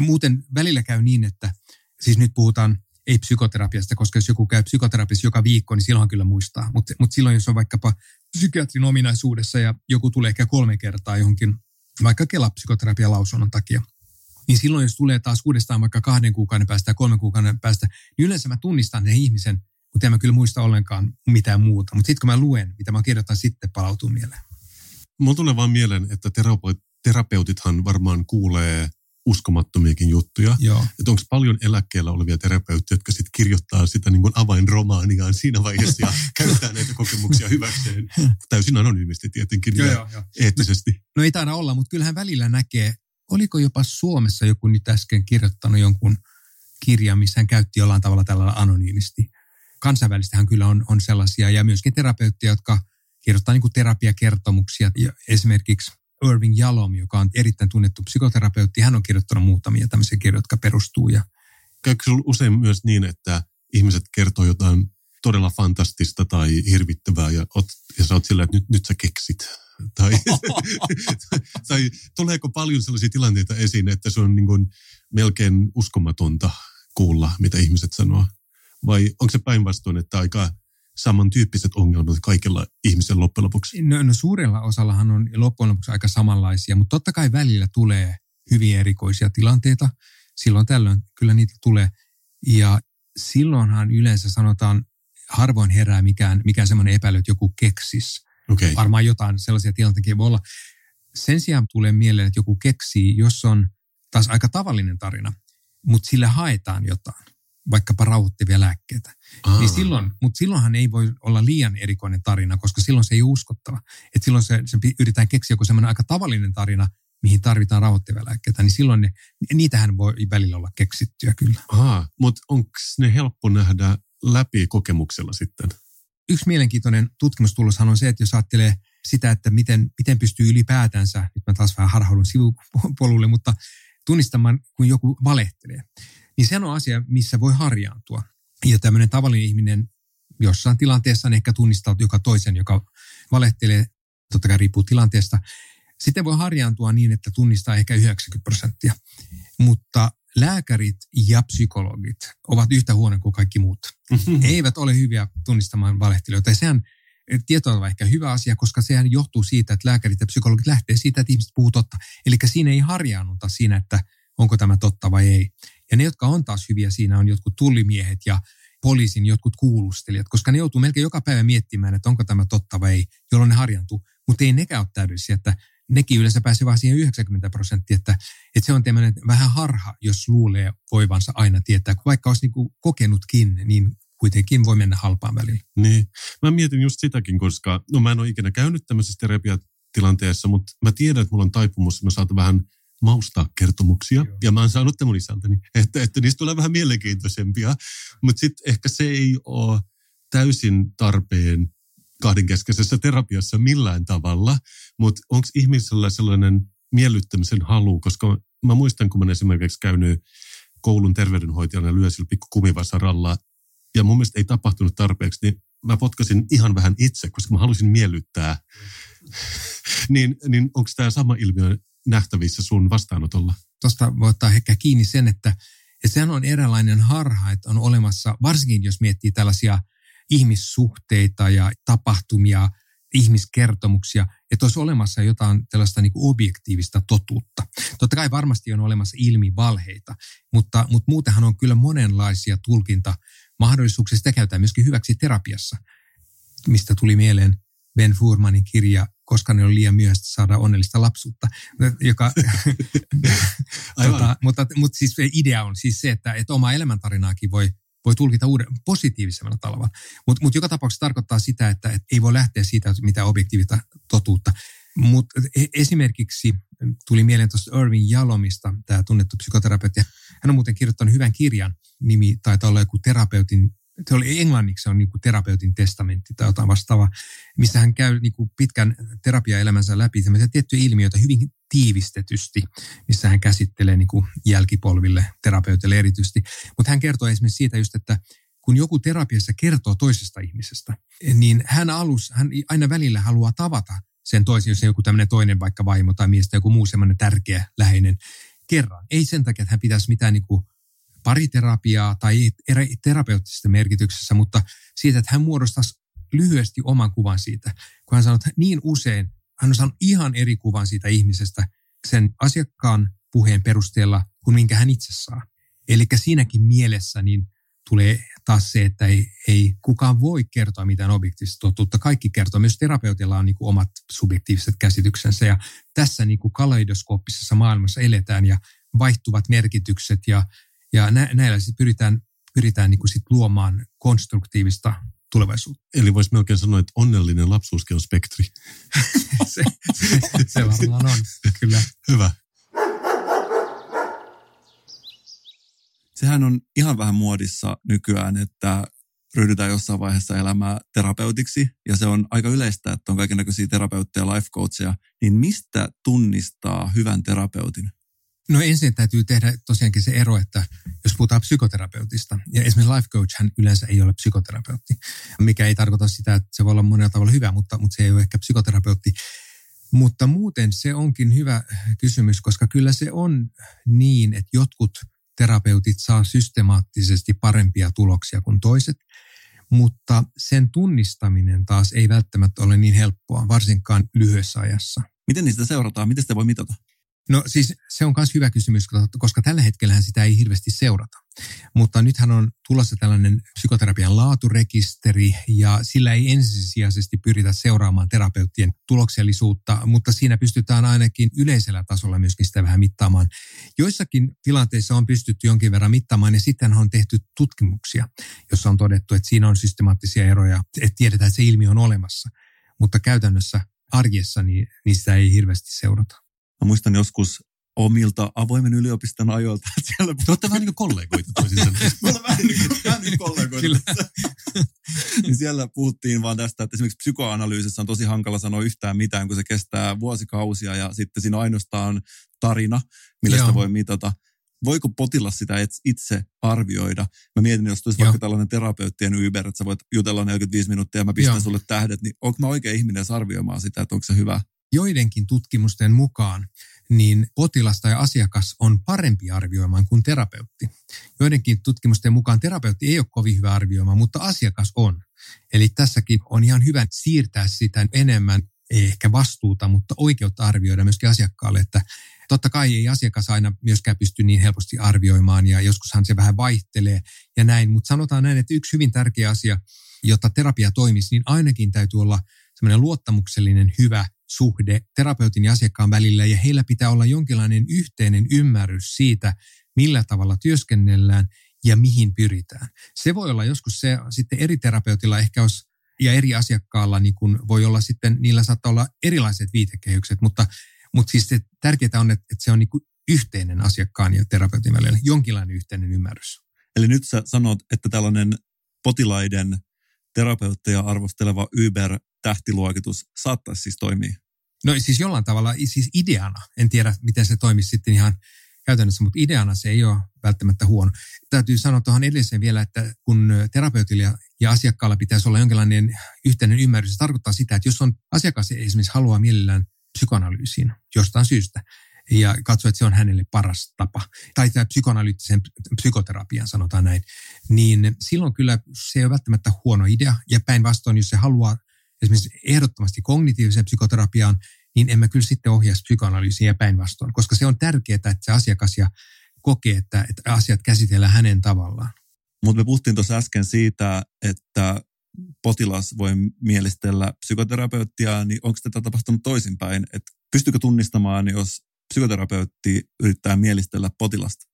Muuten välillä käy niin, että siis nyt puhutaan ei psykoterapiasta, koska jos joku käy psykoterapiassa joka viikko, niin silloin kyllä muistaa. Mutta mut silloin, jos on vaikkapa psykiatrin ominaisuudessa ja joku tulee ehkä kolme kertaa johonkin, vaikka Kela-psykoterapian lausunnon takia, niin silloin jos tulee taas uudestaan vaikka kahden kuukauden päästä tai kolmen kuukauden päästä, niin yleensä mä tunnistan sen ihmisen, mutta en mä kyllä muista ollenkaan mitään muuta. Mutta sitten kun mä luen, mitä mä kirjoitan, sitten palautuu mieleen. Mulla tulee vaan mieleen, että terapeutithan varmaan kuulee uskomattomiakin juttuja. Että onko paljon eläkkeellä olevia terapeutteja, jotka sitten kirjoittaa sitä niin kuin avainromaaniaan siinä vaiheessa ja käyttää näitä kokemuksia hyväkseen. Täysin anonyymisti tietenkin joo, ja joo, joo. eettisesti. No, no ei taida olla, mutta kyllähän välillä näkee, oliko jopa Suomessa joku nyt äsken kirjoittanut jonkun kirjan, missä hän käytti jollain tavalla tällä anonyymisti. Kansainvälistähän kyllä on, on sellaisia ja myöskin terapeutteja, jotka kirjoittaa niin kuin terapiakertomuksia. Ja esimerkiksi Irving Jalom, joka on erittäin tunnettu psykoterapeutti, hän on kirjoittanut muutamia tämmöisiä kirjoja, jotka perustuu. Ja... Käykö usein myös niin, että ihmiset kertoo jotain todella fantastista tai hirvittävää ja, ot, ja sä oot sillä, että nyt, nyt sä keksit. Tai, tai tuleeko paljon sellaisia tilanteita esiin, että se on niin kuin melkein uskomatonta kuulla, mitä ihmiset sanoo? Vai onko se päinvastoin, että aika samantyyppiset ongelmat kaikilla ihmisillä loppujen lopuksi? No, no suurella osallahan on loppujen lopuksi aika samanlaisia, mutta totta kai välillä tulee hyvin erikoisia tilanteita. Silloin tällöin kyllä niitä tulee. Ja silloinhan yleensä sanotaan, harvoin herää mikään, mikään semmoinen epäily, että joku keksis. Okay. Varmaan jotain sellaisia tilanteita voi olla. Sen sijaan tulee mieleen, että joku keksii, jos on taas aika tavallinen tarina, mutta sille haetaan jotain vaikkapa rauhoittavia lääkkeitä. Niin silloin, mutta silloinhan ei voi olla liian erikoinen tarina, koska silloin se ei ole uskottava. Et silloin se, se yritetään keksiä joku semmoinen aika tavallinen tarina, mihin tarvitaan rauhoittavia lääkkeitä, niin silloin ne, niitähän voi välillä olla keksittyä kyllä. Aha, mutta onko ne helppo nähdä läpi kokemuksella sitten? Yksi mielenkiintoinen tutkimustuloshan on se, että jos ajattelee sitä, että miten, miten pystyy ylipäätänsä, nyt mä taas vähän harhaudun sivupolulle, mutta tunnistamaan, kun joku valehtelee niin se on asia, missä voi harjaantua. Ja tämmöinen tavallinen ihminen jossain tilanteessa on ehkä tunnistaa joka toisen, joka valehtelee, totta kai riippuu tilanteesta. Sitten voi harjaantua niin, että tunnistaa ehkä 90 prosenttia. Mutta lääkärit ja psykologit ovat yhtä huono kuin kaikki muut. Mm-hmm. Eivät ole hyviä tunnistamaan valehtelijoita. Ja sehän tieto on ehkä hyvä asia, koska sehän johtuu siitä, että lääkärit ja psykologit lähtee siitä, että ihmiset puhuu totta. Eli siinä ei harjaannuta siinä, että onko tämä totta vai ei. Ja ne, jotka on taas hyviä siinä, on jotkut tullimiehet ja poliisin jotkut kuulustelijat, koska ne joutuu melkein joka päivä miettimään, että onko tämä totta vai ei, jolloin ne harjantuu. Mutta ei nekään ole täydellisiä, että nekin yleensä pääsee vaan siihen 90 prosenttia, että, että se on tämmöinen vähän harha, jos luulee voivansa aina tietää. Vaikka olisi niin kokenutkin, niin kuitenkin voi mennä halpaan väliin. Niin. Mä mietin just sitäkin, koska no mä en ole ikinä käynyt tämmöisessä terapiatilanteessa, mutta mä tiedän, että mulla on taipumus, että mä saatan vähän – maustaa kertomuksia. Joo. Ja mä oon saanut mun isältäni, että, että niistä tulee vähän mielenkiintoisempia. Mutta sitten ehkä se ei ole täysin tarpeen kahdenkeskeisessä terapiassa millään tavalla. Mutta onko ihmisellä sellainen miellyttämisen halu, koska mä muistan, kun mä esimerkiksi käynyt koulun terveydenhoitajana lyö sillä pikku kumivasaralla, ja mun mielestä ei tapahtunut tarpeeksi, niin mä potkasin ihan vähän itse, koska mä halusin miellyttää. niin, niin onko tämä sama ilmiö nähtävissä sun vastaanotolla? Tuosta voi ottaa ehkä kiinni sen, että, että sehän on eräänlainen harha, että on olemassa, varsinkin jos miettii tällaisia ihmissuhteita ja tapahtumia, ihmiskertomuksia, että olisi olemassa jotain tällaista niin objektiivista totuutta. Totta kai varmasti on olemassa ilmivalheita, mutta, mutta muutenhan on kyllä monenlaisia tulkintamahdollisuuksia. Sitä käytetään myöskin hyväksi terapiassa, mistä tuli mieleen Ben Furmanin kirja koska ne on liian myöhäistä saada onnellista lapsuutta. Joka, tota, mutta, mutta siis idea on siis se, että, että oma elämäntarinaakin voi, voi tulkita uuden, positiivisemmalla tavalla. Mutta mut joka tapauksessa tarkoittaa sitä, että, että ei voi lähteä siitä, mitä objektiivista totuutta. Mutta e, esimerkiksi tuli mieleen tuosta Irving Jalomista, tämä tunnettu psykoterapeutti. Hän on muuten kirjoittanut hyvän kirjan, nimi taitaa olla joku terapeutin se oli englanniksi, se on niin kuin terapeutin testamentti tai jotain vastaavaa, missä hän käy niin kuin pitkän terapiaelämänsä läpi tiettyjä ilmiöitä hyvin tiivistetysti, missä hän käsittelee niin kuin jälkipolville, terapeuteille erityisesti. Mutta hän kertoo esimerkiksi siitä just, että kun joku terapiassa kertoo toisesta ihmisestä, niin hän alus, hän aina välillä haluaa tavata sen toisen, jos joku tämmöinen toinen vaikka vaimo tai mies tai joku muu semmoinen tärkeä, läheinen kerran. Ei sen takia, että hän pitäisi mitään niin kuin pariterapiaa tai terapeuttisesta merkityksessä, mutta siitä, että hän muodostaisi lyhyesti oman kuvan siitä. Kun hän sanoo, että niin usein hän on saanut ihan eri kuvan siitä ihmisestä sen asiakkaan puheen perusteella kuin minkä hän itse saa. Eli siinäkin mielessä niin tulee taas se, että ei, ei kukaan voi kertoa mitään objektiivista totuutta. Kaikki kertoo. Myös terapeutilla on niin kuin omat subjektiiviset käsityksensä. Ja tässä niin kuin kaleidoskooppisessa maailmassa eletään ja vaihtuvat merkitykset ja, ja nä, näillä sit pyritään, pyritään niin kuin sit luomaan konstruktiivista tulevaisuutta. Eli voisi melkein sanoa, että onnellinen lapsuuskin on spektri. se, se, se varmaan on, kyllä. Hyvä. Sehän on ihan vähän muodissa nykyään, että ryhdytään jossain vaiheessa elämää terapeutiksi, ja se on aika yleistä, että on kaikenlaisia terapeutteja, life coacheja, niin mistä tunnistaa hyvän terapeutin? No ensin täytyy tehdä tosiaankin se ero, että jos puhutaan psykoterapeutista, ja esimerkiksi life coach hän yleensä ei ole psykoterapeutti, mikä ei tarkoita sitä, että se voi olla monella tavalla hyvä, mutta, mutta se ei ole ehkä psykoterapeutti. Mutta muuten se onkin hyvä kysymys, koska kyllä se on niin, että jotkut terapeutit saa systemaattisesti parempia tuloksia kuin toiset, mutta sen tunnistaminen taas ei välttämättä ole niin helppoa, varsinkaan lyhyessä ajassa. Miten niistä seurataan? Miten sitä voi mitata? No siis se on myös hyvä kysymys, koska tällä hetkellä sitä ei hirveästi seurata. Mutta nythän on tulossa tällainen psykoterapian laaturekisteri ja sillä ei ensisijaisesti pyritä seuraamaan terapeuttien tuloksellisuutta, mutta siinä pystytään ainakin yleisellä tasolla myöskin sitä vähän mittaamaan. Joissakin tilanteissa on pystytty jonkin verran mittaamaan ja sitten on tehty tutkimuksia, jossa on todettu, että siinä on systemaattisia eroja, että tiedetään, että se ilmiö on olemassa. Mutta käytännössä arjessa niin, niin sitä ei hirveästi seurata. Mä muistan joskus omilta avoimen yliopiston ajoilta. Että siellä... Te olette vähän niin kuin kollegoita toisin vähän niin kuin, vähän niin kollegoita. niin siellä puhuttiin vaan tästä, että esimerkiksi psykoanalyysissä on tosi hankala sanoa yhtään mitään, kun se kestää vuosikausia ja sitten siinä ainoastaan tarina, millä Joo. sitä voi mitata. Voiko potilas sitä itse arvioida? Mä mietin, jos tulisi Joo. vaikka tällainen terapeuttien Uber, että sä voit jutella 45 minuuttia ja mä pistän Joo. sulle tähdet, niin onko mä oikea ihminen arvioimaan sitä, että onko se hyvä? Joidenkin tutkimusten mukaan niin potilas tai asiakas on parempi arvioimaan kuin terapeutti. Joidenkin tutkimusten mukaan terapeutti ei ole kovin hyvä arvioimaan, mutta asiakas on. Eli tässäkin on ihan hyvä siirtää sitä enemmän, ei ehkä vastuuta, mutta oikeutta arvioida myöskin asiakkaalle, että totta kai ei asiakas aina myöskään pysty niin helposti arvioimaan ja joskushan se vähän vaihtelee ja näin, mutta sanotaan näin, että yksi hyvin tärkeä asia, jotta terapia toimisi, niin ainakin täytyy olla semmoinen luottamuksellinen hyvä suhde terapeutin ja asiakkaan välillä ja heillä pitää olla jonkinlainen yhteinen ymmärrys siitä, millä tavalla työskennellään ja mihin pyritään. Se voi olla joskus se sitten eri terapeutilla ehkä olisi ja eri asiakkaalla niin kun voi olla sitten, niillä saattaa olla erilaiset viitekehykset, mutta, mutta siis se tärkeää on, että, että se on niin kuin yhteinen asiakkaan ja terapeutin välillä, jonkinlainen yhteinen ymmärrys. Eli nyt sä sanot, että tällainen potilaiden terapeutteja arvosteleva Uber-tähtiluokitus saattaisi siis toimia? No siis jollain tavalla, siis ideana, en tiedä miten se toimisi sitten ihan käytännössä, mutta ideana se ei ole välttämättä huono. Täytyy sanoa tuohon edelliseen vielä, että kun terapeutilla ja asiakkaalla pitäisi olla jonkinlainen yhteinen ymmärrys, se tarkoittaa sitä, että jos on asiakas esimerkiksi haluaa mielellään psykoanalyysiin jostain syystä, ja katsoo, että se on hänelle paras tapa, tai tämä psykoanalyyttisen psykoterapian sanotaan näin, niin silloin kyllä se ei ole välttämättä huono idea. Ja päinvastoin, jos se haluaa esimerkiksi ehdottomasti kognitiiviseen psykoterapiaan, niin emme kyllä sitten ohjaa psykoanalyysiin ja päinvastoin, koska se on tärkeää, että se asiakas ja kokee, että, että asiat käsitellään hänen tavallaan. Mutta me puhuttiin tuossa äsken siitä, että potilas voi mielistellä psykoterapeuttia, niin onko tätä tapahtunut toisinpäin? Että pystyykö tunnistamaan, jos psykoterapeutti yrittää mielistellä potilasta?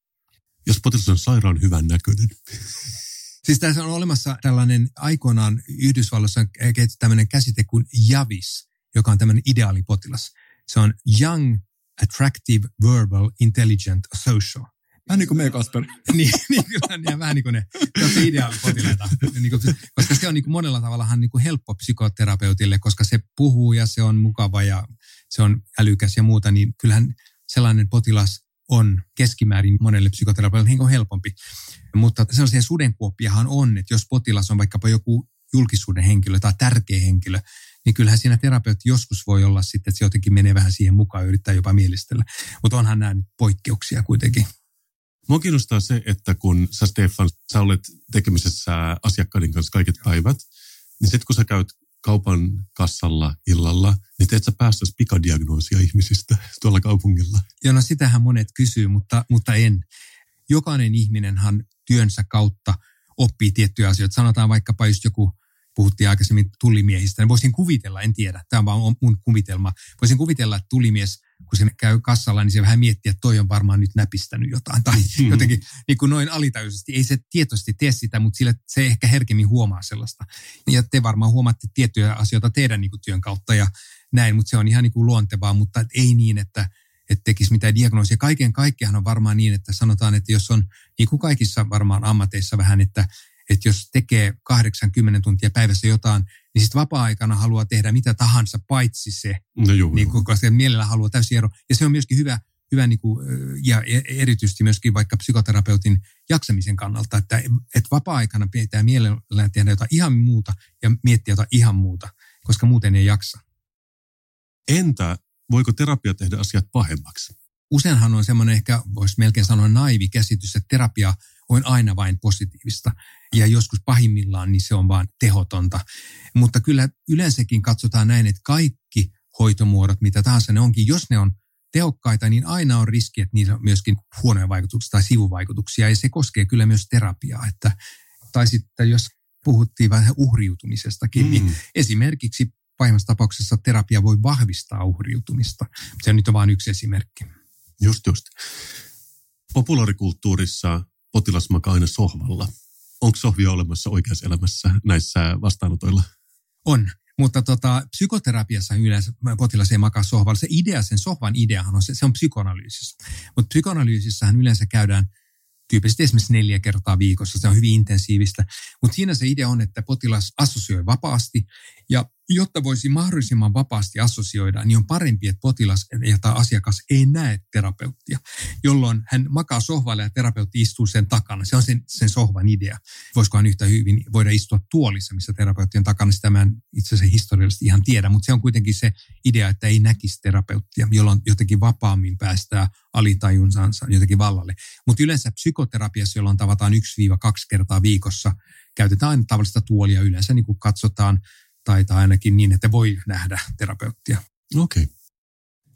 Jos potilas on sairaan hyvän näköinen. Siis tässä on olemassa tällainen aikoinaan Yhdysvalloissa on kehitetty tämmöinen käsite kuin JAVIS, joka on tämmöinen ideaalipotilas. Se on Young, Attractive, Verbal, Intelligent, Social. Vähän niin kuin me, Kasper. niin, niin kyllä, niin, vähän niin kuin ne, ne ideaalipotilaita. niin kuin, koska se on niin kuin monella tavalla niin kuin helppo psykoterapeutille, koska se puhuu ja se on mukava ja se on älykäs ja muuta, niin kyllähän sellainen potilas on keskimäärin monelle psykoterapeutille niin helpompi. Mutta sellaisia sudenkuoppiahan on, että jos potilas on vaikkapa joku julkisuuden henkilö tai tärkeä henkilö, niin kyllähän siinä terapeutti joskus voi olla sitten, että se jotenkin menee vähän siihen mukaan ja yrittää jopa mielistellä. Mutta onhan nämä poikkeuksia kuitenkin. Mua kiinnostaa se, että kun sä Stefan, sä olet tekemisessä asiakkaiden kanssa kaiket päivät, niin sitten kun sä käyt kaupan kassalla illalla, niin teet sä päästäisi pikadiagnoosia ihmisistä tuolla kaupungilla? Joo, no sitähän monet kysyy, mutta, mutta en. Jokainen ihminenhan työnsä kautta oppii tiettyjä asioita. Sanotaan vaikkapa just joku puhuttiin aikaisemmin tullimiehistä, niin voisin kuvitella, en tiedä, tämä on vaan mun kuvitelma, voisin kuvitella, että tulimies, kun se käy kassalla, niin se vähän miettii, että toi on varmaan nyt näpistänyt jotain, tai mm. jotenkin niin kuin noin alitajuisesti. Ei se tietoisesti tee sitä, mutta sille se ehkä herkemmin huomaa sellaista. Ja te varmaan huomaatte tiettyjä asioita teidän niin kuin työn kautta ja näin, mutta se on ihan niin kuin luontevaa, mutta ei niin, että että tekisi mitään diagnoosia. Kaiken kaikkiaan on varmaan niin, että sanotaan, että jos on, niin kuin kaikissa varmaan ammateissa vähän, että että jos tekee 80 tuntia päivässä jotain, niin sitten vapaa-aikana haluaa tehdä mitä tahansa, paitsi se, no juu, niin kuin, koska mielellä haluaa täysin ero. Ja se on myöskin hyvä, hyvä niin kuin, ja e, erityisesti myöskin vaikka psykoterapeutin jaksamisen kannalta, että, että vapaa-aikana pitää mielellään tehdä jotain ihan muuta ja miettiä jotain ihan muuta, koska muuten ei jaksa. Entä voiko terapia tehdä asiat pahemmaksi? Useinhan on semmoinen ehkä, voisi melkein sanoa naivi käsitys, että terapia on aina vain positiivista. Ja joskus pahimmillaan niin se on vain tehotonta. Mutta kyllä yleensäkin katsotaan näin, että kaikki hoitomuodot, mitä tahansa ne onkin, jos ne on tehokkaita, niin aina on riski, että niillä on myöskin huonoja vaikutuksia tai sivuvaikutuksia. Ja se koskee kyllä myös terapiaa. Että, tai sitten jos puhuttiin vähän uhriutumisestakin, niin mm. niin esimerkiksi pahimmassa tapauksessa terapia voi vahvistaa uhriutumista. Se nyt on vain yksi esimerkki. Just just. Populaarikulttuurissa potilas makaa aina sohvalla. Onko sohvia olemassa oikeassa elämässä näissä vastaanotoilla? On, mutta tota, psykoterapiassa yleensä potilas ei makaa sohvalla. Se idea, sen sohvan ideahan on se, se on psykoanalyysissä. Mutta psykoanalyysissähän yleensä käydään tyypillisesti esimerkiksi neljä kertaa viikossa. Se on hyvin intensiivistä. Mutta siinä se idea on, että potilas assosioi vapaasti ja jotta voisi mahdollisimman vapaasti assosioida, niin on parempi, että potilas tai asiakas ei näe terapeuttia, jolloin hän makaa sohvalle ja terapeutti istuu sen takana. Se on sen, sen sohvan idea. Voisikohan yhtä hyvin voida istua tuolissa, missä terapeutti on takana. Sitä mä en itse asiassa historiallisesti ihan tiedä, mutta se on kuitenkin se idea, että ei näkisi terapeuttia, jolloin jotenkin vapaammin päästää alitajunsansa jotenkin vallalle. Mutta yleensä psykoterapiassa, jolloin tavataan 1-2 kertaa viikossa, käytetään aina tavallista tuolia. Yleensä niin kuin katsotaan tai, tai ainakin niin, että voi nähdä terapeuttia. Okei. Okay.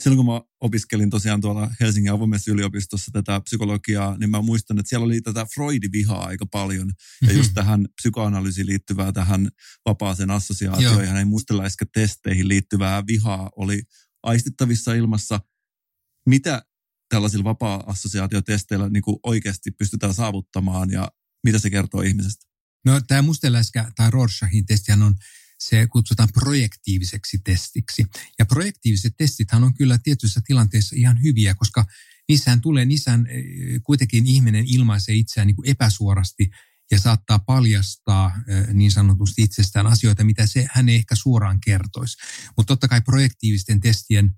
Silloin kun mä opiskelin tosiaan tuolla Helsingin avoimessa yliopistossa tätä psykologiaa, niin mä muistan, että siellä oli tätä Freud-vihaa aika paljon. Ja mhm. just tähän psykoanalyysiin liittyvää, tähän vapaaseen assosiaatioon ja hänen musteläiskätesteihin liittyvää vihaa oli aistittavissa ilmassa. Mitä tällaisilla vapaa-assosiaatiotesteillä niin kuin oikeasti pystytään saavuttamaan ja mitä se kertoo ihmisestä? No tämä musteläiskä tai Rorschachin testihän on se kutsutaan projektiiviseksi testiksi. Ja projektiiviset testithän on kyllä tietyissä tilanteissa ihan hyviä, koska niissähän tulee, niissähän eh, kuitenkin ihminen ilmaisee itseään niin kuin epäsuorasti ja saattaa paljastaa eh, niin sanotusti itsestään asioita, mitä se hän ei ehkä suoraan kertoisi. Mutta totta kai projektiivisten testien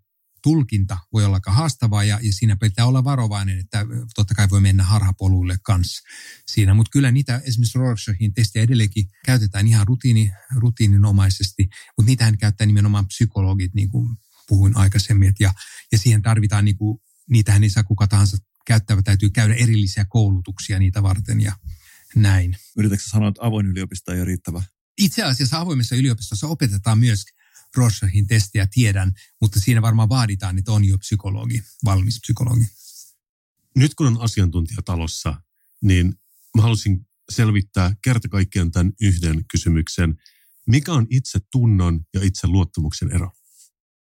tulkinta voi olla aika haastavaa ja, ja siinä pitää olla varovainen, että totta kai voi mennä harhapoluille kanssa siinä. Mutta kyllä niitä esimerkiksi Rorschachin testejä edelleenkin käytetään ihan rutiini, rutiininomaisesti, mutta niitähän käyttää nimenomaan psykologit, niin kuin puhuin aikaisemmin. Et ja, ja siihen tarvitaan, niin kuin, niitähän ei saa kuka tahansa käyttävä, täytyy käydä erillisiä koulutuksia niitä varten ja näin. Yritätkö sanoa, että avoin yliopisto ei ole riittävä? Itse asiassa avoimessa yliopistossa opetetaan myös Rorschachin testiä tiedän, mutta siinä varmaan vaaditaan, että on jo psykologi, valmis psykologi. Nyt kun on asiantuntija talossa, niin mä halusin selvittää kerta kaikkiaan tämän yhden kysymyksen. Mikä on itse tunnon ja itse luottamuksen ero?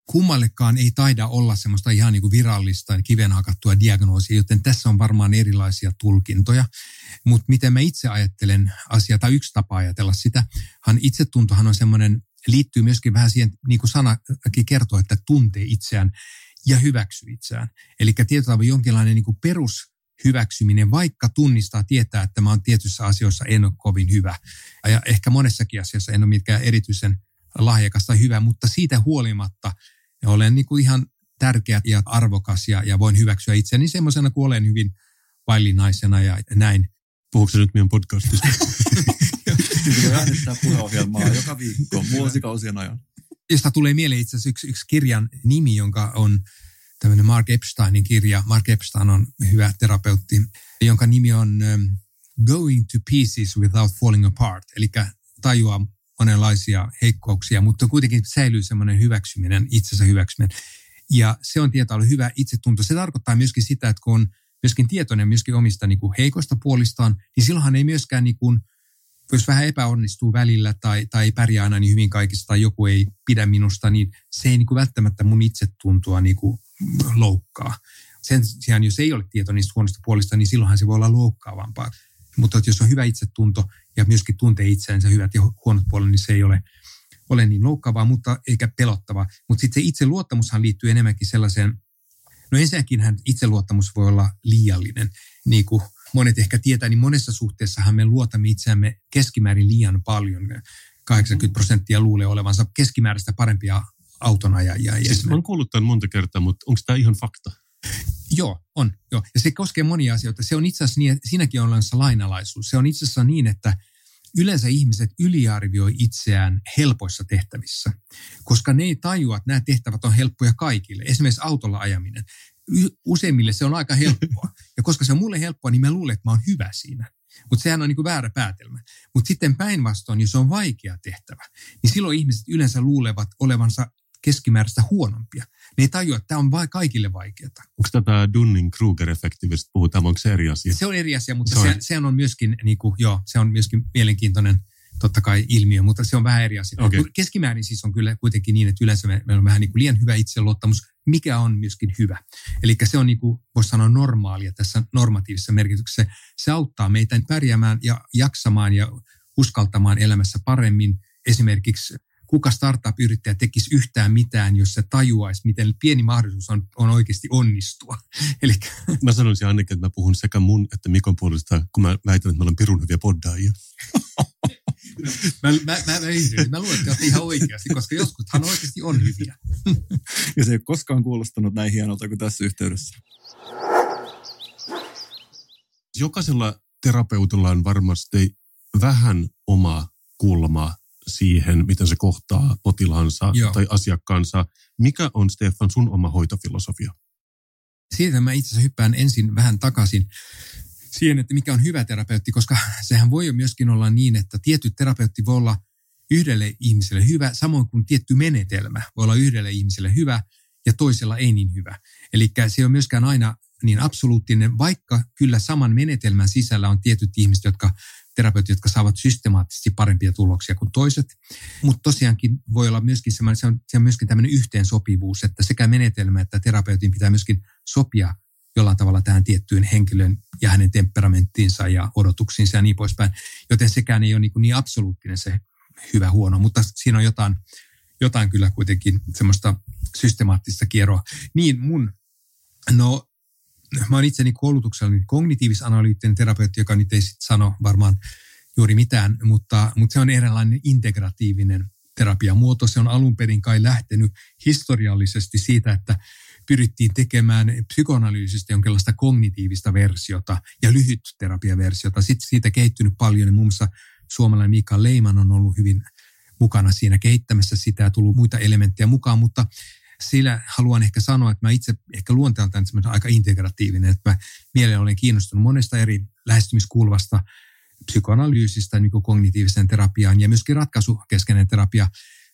kummallekaan ei taida olla semmoista ihan niin kuin virallista ja kiven hakattua diagnoosia, joten tässä on varmaan erilaisia tulkintoja. Mutta miten mä itse ajattelen asiaa, tai yksi tapa ajatella sitä, itsetuntohan on semmoinen liittyy myöskin vähän siihen, niin kuin sanakin kertoo, että tuntee itseään ja hyväksyy itseään. Eli tietyllä tavalla jonkinlainen niin kuin perushyväksyminen, vaikka tunnistaa, tietää, että mä oon tietyissä asioissa en ole kovin hyvä. Ja ehkä monessakin asiassa en ole mitkään erityisen lahjakas tai hyvä, mutta siitä huolimatta olen niin kuin ihan tärkeä ja arvokas ja, ja voin hyväksyä itseäni semmoisena, kun olen hyvin vaillinaisena ja näin. Puhuuko nyt meidän podcastista? Puheohjelmaa joka viikko vuosikausien ajan. Josta tulee mieleen itse asiassa yksi, yksi kirjan nimi, jonka on tämmöinen Mark Epsteinin kirja. Mark Epstein on hyvä terapeutti, jonka nimi on um, Going to Pieces Without Falling Apart. Eli tajua monenlaisia heikkouksia, mutta kuitenkin säilyy semmoinen hyväksyminen, itsensä hyväksyminen. Ja se on tietää olla hyvä itsetunto. Se tarkoittaa myöskin sitä, että kun on myöskin tietoinen myöskin omista niin kuin heikoista puolistaan, niin silloinhan ei myöskään, niin kuin, jos vähän epäonnistuu välillä tai, tai ei pärjää aina niin hyvin kaikista tai joku ei pidä minusta, niin se ei niin kuin välttämättä mun itsetuntoa niin kuin loukkaa. Sen sijaan, jos ei ole tieto niistä huonoista puolista, niin silloinhan se voi olla loukkaavampaa. Mutta jos on hyvä itsetunto ja myöskin tuntee itseänsä hyvät ja huonot puolet, niin se ei ole, ole niin loukkaavaa, mutta eikä pelottavaa. Mutta sitten se itseluottamushan liittyy enemmänkin sellaiseen, no ensinnäkin itseluottamus voi olla liiallinen. Niin kuin monet ehkä tietää, niin monessa suhteessahan me luotamme itseämme keskimäärin liian paljon. 80 prosenttia luulee olevansa keskimääräistä parempia autonajajia. Siis olen kuullut tämän monta kertaa, mutta onko tämä ihan fakta? Joo, on. Joo. Ja se koskee monia asioita. Se on itse asiassa niin, että siinäkin on olemassa lainalaisuus. Se on itse asiassa niin, että yleensä ihmiset yliarvioi itseään helpoissa tehtävissä, koska ne ei tajua, että nämä tehtävät on helppoja kaikille. Esimerkiksi autolla ajaminen. Useimmille se on aika helppoa. Ja koska se on mulle helppoa, niin mä luulen, että mä oon hyvä siinä. Mutta sehän on niin kuin väärä päätelmä. Mutta sitten päinvastoin, jos on vaikea tehtävä, niin silloin ihmiset yleensä luulevat olevansa keskimääräistä huonompia. Ne ei tajua, että tämä on vain kaikille vaikeaa. Onko tätä Dunning-Kruger-efektivistä puhutaan, onko se eri asia? Se on eri asia, mutta se, on, se on myöskin, niin kuin, joo, se on myöskin mielenkiintoinen totta kai ilmiö, mutta se on vähän eri asia. Okay. Keskimäärin siis on kyllä kuitenkin niin, että yleensä meillä on vähän niin kuin liian hyvä itseluottamus, mikä on myöskin hyvä. Eli se on niin kuin, voisi sanoa normaalia tässä normatiivisessa merkityksessä. Se auttaa meitä pärjäämään ja jaksamaan ja uskaltamaan elämässä paremmin. Esimerkiksi kuka startup-yrittäjä tekisi yhtään mitään, jos se tajuaisi, miten pieni mahdollisuus on, on oikeasti onnistua. Eli... Mä sanoisin ainakin, että mä puhun sekä mun että Mikon puolesta, kun mä väitän, että mä olen pirun hyviä poddaajia. mä, mä, mä, mä, mä luulen, että ihan oikeasti, koska joskushan oikeasti on hyviä. ja se ei ole koskaan kuulostanut näin hienolta kuin tässä yhteydessä. Jokaisella terapeutilla on varmasti vähän oma kulma siihen, miten se kohtaa potilaansa Joo. tai asiakkaansa. Mikä on, Stefan, sun oma hoitofilosofia? Siitä mä itse asiassa hyppään ensin vähän takaisin siihen, että mikä on hyvä terapeutti, koska sehän voi jo myöskin olla niin, että tietty terapeutti voi olla yhdelle ihmiselle hyvä, samoin kuin tietty menetelmä voi olla yhdelle ihmiselle hyvä ja toisella ei niin hyvä. Eli se on myöskään aina niin absoluuttinen, vaikka kyllä saman menetelmän sisällä on tietyt ihmiset, jotka terapeutit, jotka saavat systemaattisesti parempia tuloksia kuin toiset. Mutta tosiaankin voi olla myöskin se on, se on myöskin tämmöinen yhteensopivuus, että sekä menetelmä että terapeutin pitää myöskin sopia jollain tavalla tähän tiettyyn henkilön ja hänen temperamenttiinsa ja odotuksiinsa ja niin poispäin. Joten sekään ei ole niin, niin absoluuttinen se hyvä huono, mutta siinä on jotain, jotain kyllä kuitenkin semmoista systemaattista kierroa. Niin mun, no mä oon itseni koulutuksella kognitiivis-analyyttinen terapeutti, joka nyt ei sit sano varmaan juuri mitään, mutta, mutta se on eräänlainen integratiivinen terapiamuoto. Se on alun perin kai lähtenyt historiallisesti siitä, että pyrittiin tekemään psykoanalyysistä jonkinlaista kognitiivista versiota ja lyhyt terapiaversiota. Sitten siitä kehittynyt paljon ja muun muassa suomalainen Mika Leiman on ollut hyvin mukana siinä kehittämässä sitä ja tullut muita elementtejä mukaan, mutta sillä haluan ehkä sanoa, että mä itse ehkä luonteeltaan aika integratiivinen, että mä mielellä olen kiinnostunut monesta eri lähestymiskulvasta, psykoanalyysistä niin kognitiiviseen terapiaan ja myöskin ratkaisukeskeinen terapia.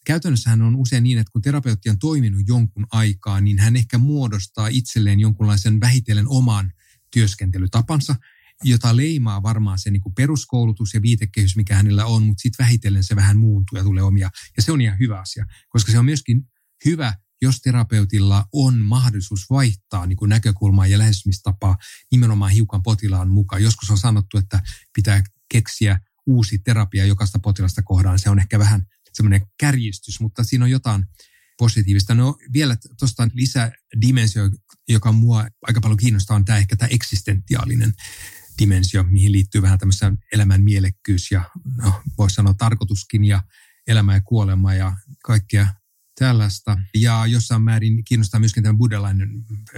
Käytännössähän on usein niin, että kun terapeutti on toiminut jonkun aikaa, niin hän ehkä muodostaa itselleen jonkunlaisen vähitellen oman työskentelytapansa, jota leimaa varmaan se niin kuin peruskoulutus ja viitekehys, mikä hänellä on, mutta sitten vähitellen se vähän muuntuu ja tulee omia. Ja se on ihan hyvä asia, koska se on myöskin hyvä jos terapeutilla on mahdollisuus vaihtaa niin kuin näkökulmaa ja lähestymistapaa nimenomaan hiukan potilaan mukaan. Joskus on sanottu, että pitää keksiä uusi terapia jokaista potilasta kohdaan. Se on ehkä vähän semmoinen kärjistys, mutta siinä on jotain positiivista. No vielä tuosta lisädimensio, joka mua aika paljon kiinnostaa, on tämä ehkä tämä eksistentiaalinen dimensio, mihin liittyy vähän tämmöistä elämän mielekkyys ja no, voisi sanoa tarkoituskin ja elämä ja kuolema ja kaikkea tällaista. Ja jossain määrin kiinnostaa myöskin tämä buddhalainen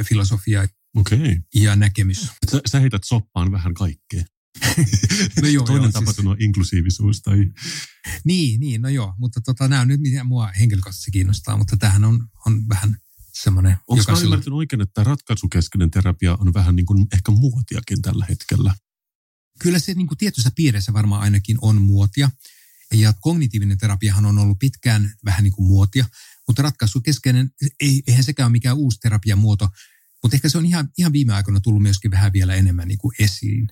filosofia okay. ja näkemys. Sä, sä heität soppaan vähän kaikkea. no joo, Toinen joo, tapa siis, sanoa inklusiivisuus tai... Niin, niin, no joo, mutta tota, nämä on nyt, mitä mua henkilökohtaisesti kiinnostaa, mutta tämähän on, on vähän semmoinen... Onko mä jokaisella- ymmärtänyt oikein, että ratkaisukeskeinen terapia on vähän niin kuin ehkä muotiakin tällä hetkellä? Kyllä se niin kuin tietyssä piirissä varmaan ainakin on muotia. Ja kognitiivinen terapiahan on ollut pitkään vähän niin kuin muotia, mutta ratkaisukeskeinen, ei, eihän sekään ole mikään uusi terapiamuoto, mutta ehkä se on ihan, ihan viime aikoina tullut myöskin vähän vielä enemmän niin kuin esiin.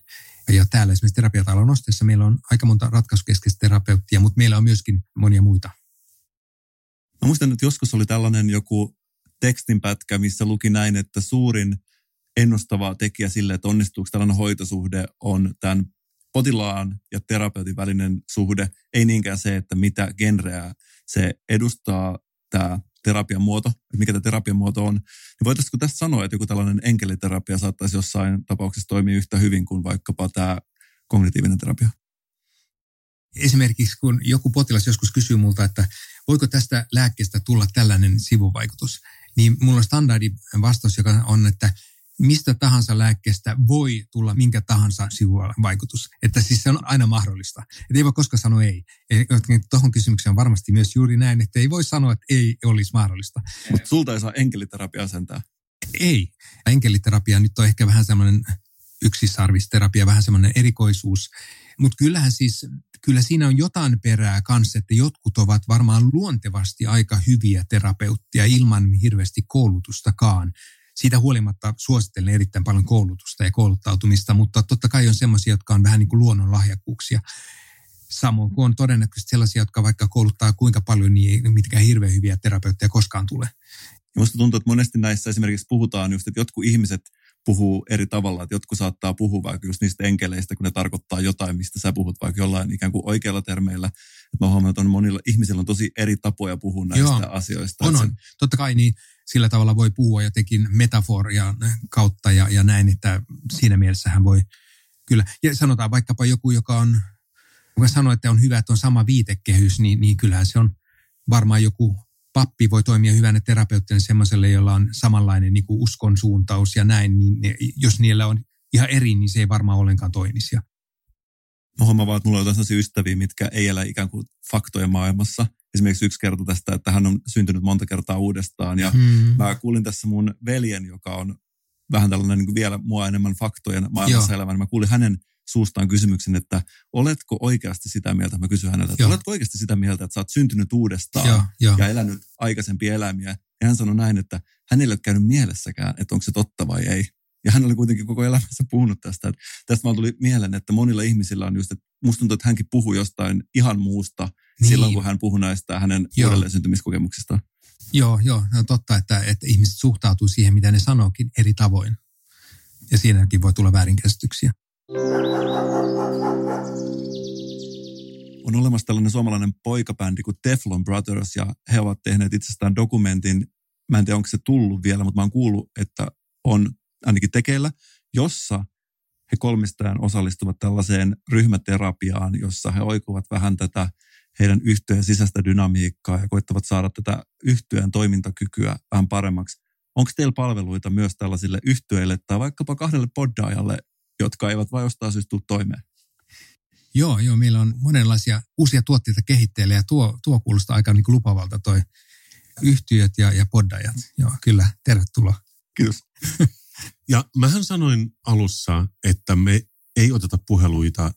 Ja täällä esimerkiksi terapiatalon nostessa meillä on aika monta ratkaisukeskeistä terapeuttia, mutta meillä on myöskin monia muita. Mä muistan, että joskus oli tällainen joku tekstinpätkä, missä luki näin, että suurin ennustava tekijä sille, että onnistuuko tällainen hoitosuhde, on tämän potilaan ja terapeutin välinen suhde, ei niinkään se, että mitä genreä se edustaa tämä terapian muoto, että mikä tämä terapian muoto on. Niin voitaisiinko tästä sanoa, että joku tällainen enkeliterapia saattaisi jossain tapauksessa toimia yhtä hyvin kuin vaikkapa tämä kognitiivinen terapia? Esimerkiksi kun joku potilas joskus kysyy multa, että voiko tästä lääkkeestä tulla tällainen sivuvaikutus, niin mulla on standardi vastaus, joka on, että mistä tahansa lääkkeestä voi tulla minkä tahansa sivuvaikutus. Että siis se on aina mahdollista. Että ei voi koskaan sanoa ei. Tuohon kysymykseen on varmasti myös juuri näin, että ei voi sanoa, että ei olisi mahdollista. Mutta sulta ei saa enkeliterapiaa sentään. Ei. Enkeliterapia nyt on ehkä vähän semmoinen yksisarvisterapia, vähän semmoinen erikoisuus. Mutta kyllähän siis, kyllä siinä on jotain perää kanssa, että jotkut ovat varmaan luontevasti aika hyviä terapeuttia ilman hirveästi koulutustakaan. Siitä huolimatta suosittelen erittäin paljon koulutusta ja kouluttautumista, mutta totta kai on semmoisia, jotka on vähän niin kuin luonnon lahjakkuuksia. Samoin kuin on todennäköisesti sellaisia, jotka vaikka kouluttaa kuinka paljon, niin ei mitkään hirveän hyviä terapeutteja koskaan tule. Ja musta tuntuu, että monesti näissä esimerkiksi puhutaan just, että jotkut ihmiset puhuu eri tavalla, että jotkut saattaa puhua vaikka just niistä enkeleistä, kun ne tarkoittaa jotain, mistä sä puhut vaikka jollain ikään kuin oikealla termeillä. Mä huomaan, että on monilla ihmisillä on tosi eri tapoja puhua näistä Joo, asioista. On, on. Totta kai niin sillä tavalla voi puhua jotenkin metaforian kautta ja, ja näin, että siinä mielessä hän voi kyllä. Ja sanotaan vaikkapa joku, joka on, joka sanoo, että on hyvä, että on sama viitekehys, niin, niin kyllähän se on varmaan joku pappi voi toimia hyvänä terapeuttina semmoiselle, jolla on samanlainen niin kuin uskon suuntaus ja näin, niin ne, jos niillä on ihan eri, niin se ei varmaan ollenkaan toimisi. Mä huomaan vaan, että mulla on jotain sellaisia ystäviä, mitkä ei elä ikään kuin faktojen maailmassa. Esimerkiksi yksi kerta tästä, että hän on syntynyt monta kertaa uudestaan. Ja Hmm. mä kuulin tässä mun veljen, joka on vähän tällainen niin kuin vielä mua enemmän faktojen maailmassa Joo. elävä. niin Mä kuulin hänen suustaan kysymyksen, että oletko oikeasti sitä mieltä, mä kysyin häneltä, että Joo. oletko oikeasti sitä mieltä, että sä oot syntynyt uudestaan Joo, joo. ja elänyt aikaisempia elämiä. Ja hän sanoi näin, että hänelle ei ole käynyt mielessäkään, että onko se totta vai ei. Ja hän oli kuitenkin koko elämänsä puhunut tästä. Että tästä vaan tuli mieleen, että monilla ihmisillä on just, että musta tuntuu, että hänkin puhuu jostain ihan muusta niin. silloin, kun hän puhuu näistä hänen Joo. uudelleen syntymiskokemuksistaan. Joo, joo, no on totta, että, että ihmiset suhtautuu siihen, mitä ne sanookin eri tavoin. Ja siinäkin voi tulla väärinkäsityksiä. On olemassa tällainen suomalainen poikabändi kuin Teflon Brothers ja he ovat tehneet itsestään dokumentin. Mä en tiedä, onko se tullut vielä, mutta mä oon kuullut, että on ainakin tekeillä, jossa he kolmistaan osallistuvat tällaiseen ryhmäterapiaan, jossa he oikuvat vähän tätä heidän yhtyeen sisäistä dynamiikkaa ja koittavat saada tätä yhtyeen toimintakykyä vähän paremmaksi. Onko teillä palveluita myös tällaisille yhtyeille tai vaikkapa kahdelle poddaajalle, jotka eivät vain jostain syystä tule toimeen? Joo, joo, meillä on monenlaisia uusia tuotteita kehitteillä ja tuo, tuo kuulostaa aika niin kuin lupavalta toi yhtiöt ja, ja poddajat. Joo, kyllä, tervetuloa. Kiitos. Ja mähän sanoin alussa, että me ei oteta puheluita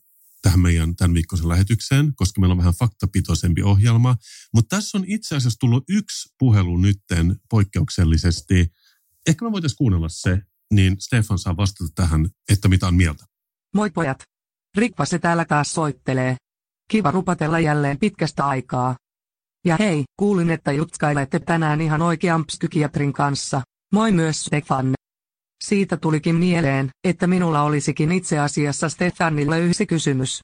tähän meidän tämän viikkoisen lähetykseen, koska meillä on vähän faktapitoisempi ohjelma. Mutta tässä on itse asiassa tullut yksi puhelu nytten poikkeuksellisesti. Ehkä me voitaisiin kuunnella se, niin Stefan saa vastata tähän, että mitä on mieltä. Moi pojat. Rikva se täällä taas soittelee. Kiva rupatella jälleen pitkästä aikaa. Ja hei, kuulin, että jutskailette tänään ihan oikean psykiatrin kanssa. Moi myös Stefan. Siitä tulikin mieleen, että minulla olisikin itse asiassa Stefanille yksi kysymys.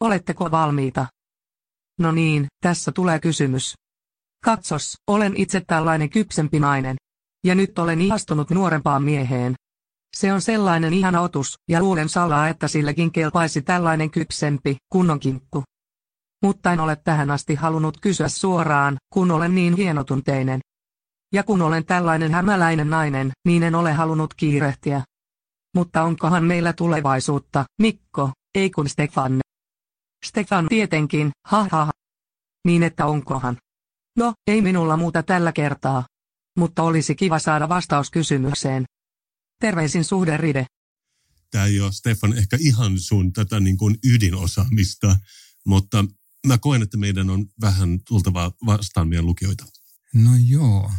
Oletteko valmiita? No niin, tässä tulee kysymys. Katsos, olen itse tällainen kypsempi nainen. Ja nyt olen ihastunut nuorempaan mieheen. Se on sellainen ihana otus, ja luulen salaa, että sillekin kelpaisi tällainen kypsempi, kunnon kinkku. mutta en ole tähän asti halunnut kysyä suoraan, kun olen niin hienotunteinen. Ja kun olen tällainen hämäläinen nainen, niin en ole halunnut kiirehtiä. Mutta onkohan meillä tulevaisuutta, Mikko, ei kun Stefan. Stefan tietenkin, ha ha. Niin että onkohan. No, ei minulla muuta tällä kertaa. Mutta olisi kiva saada vastaus kysymykseen. Terveisin suhderide. Tämä ei ole, Stefan, ehkä ihan sun tätä niin kuin ydinosaamista, mutta mä koen, että meidän on vähän tultava vastaan meidän lukijoita. No joo.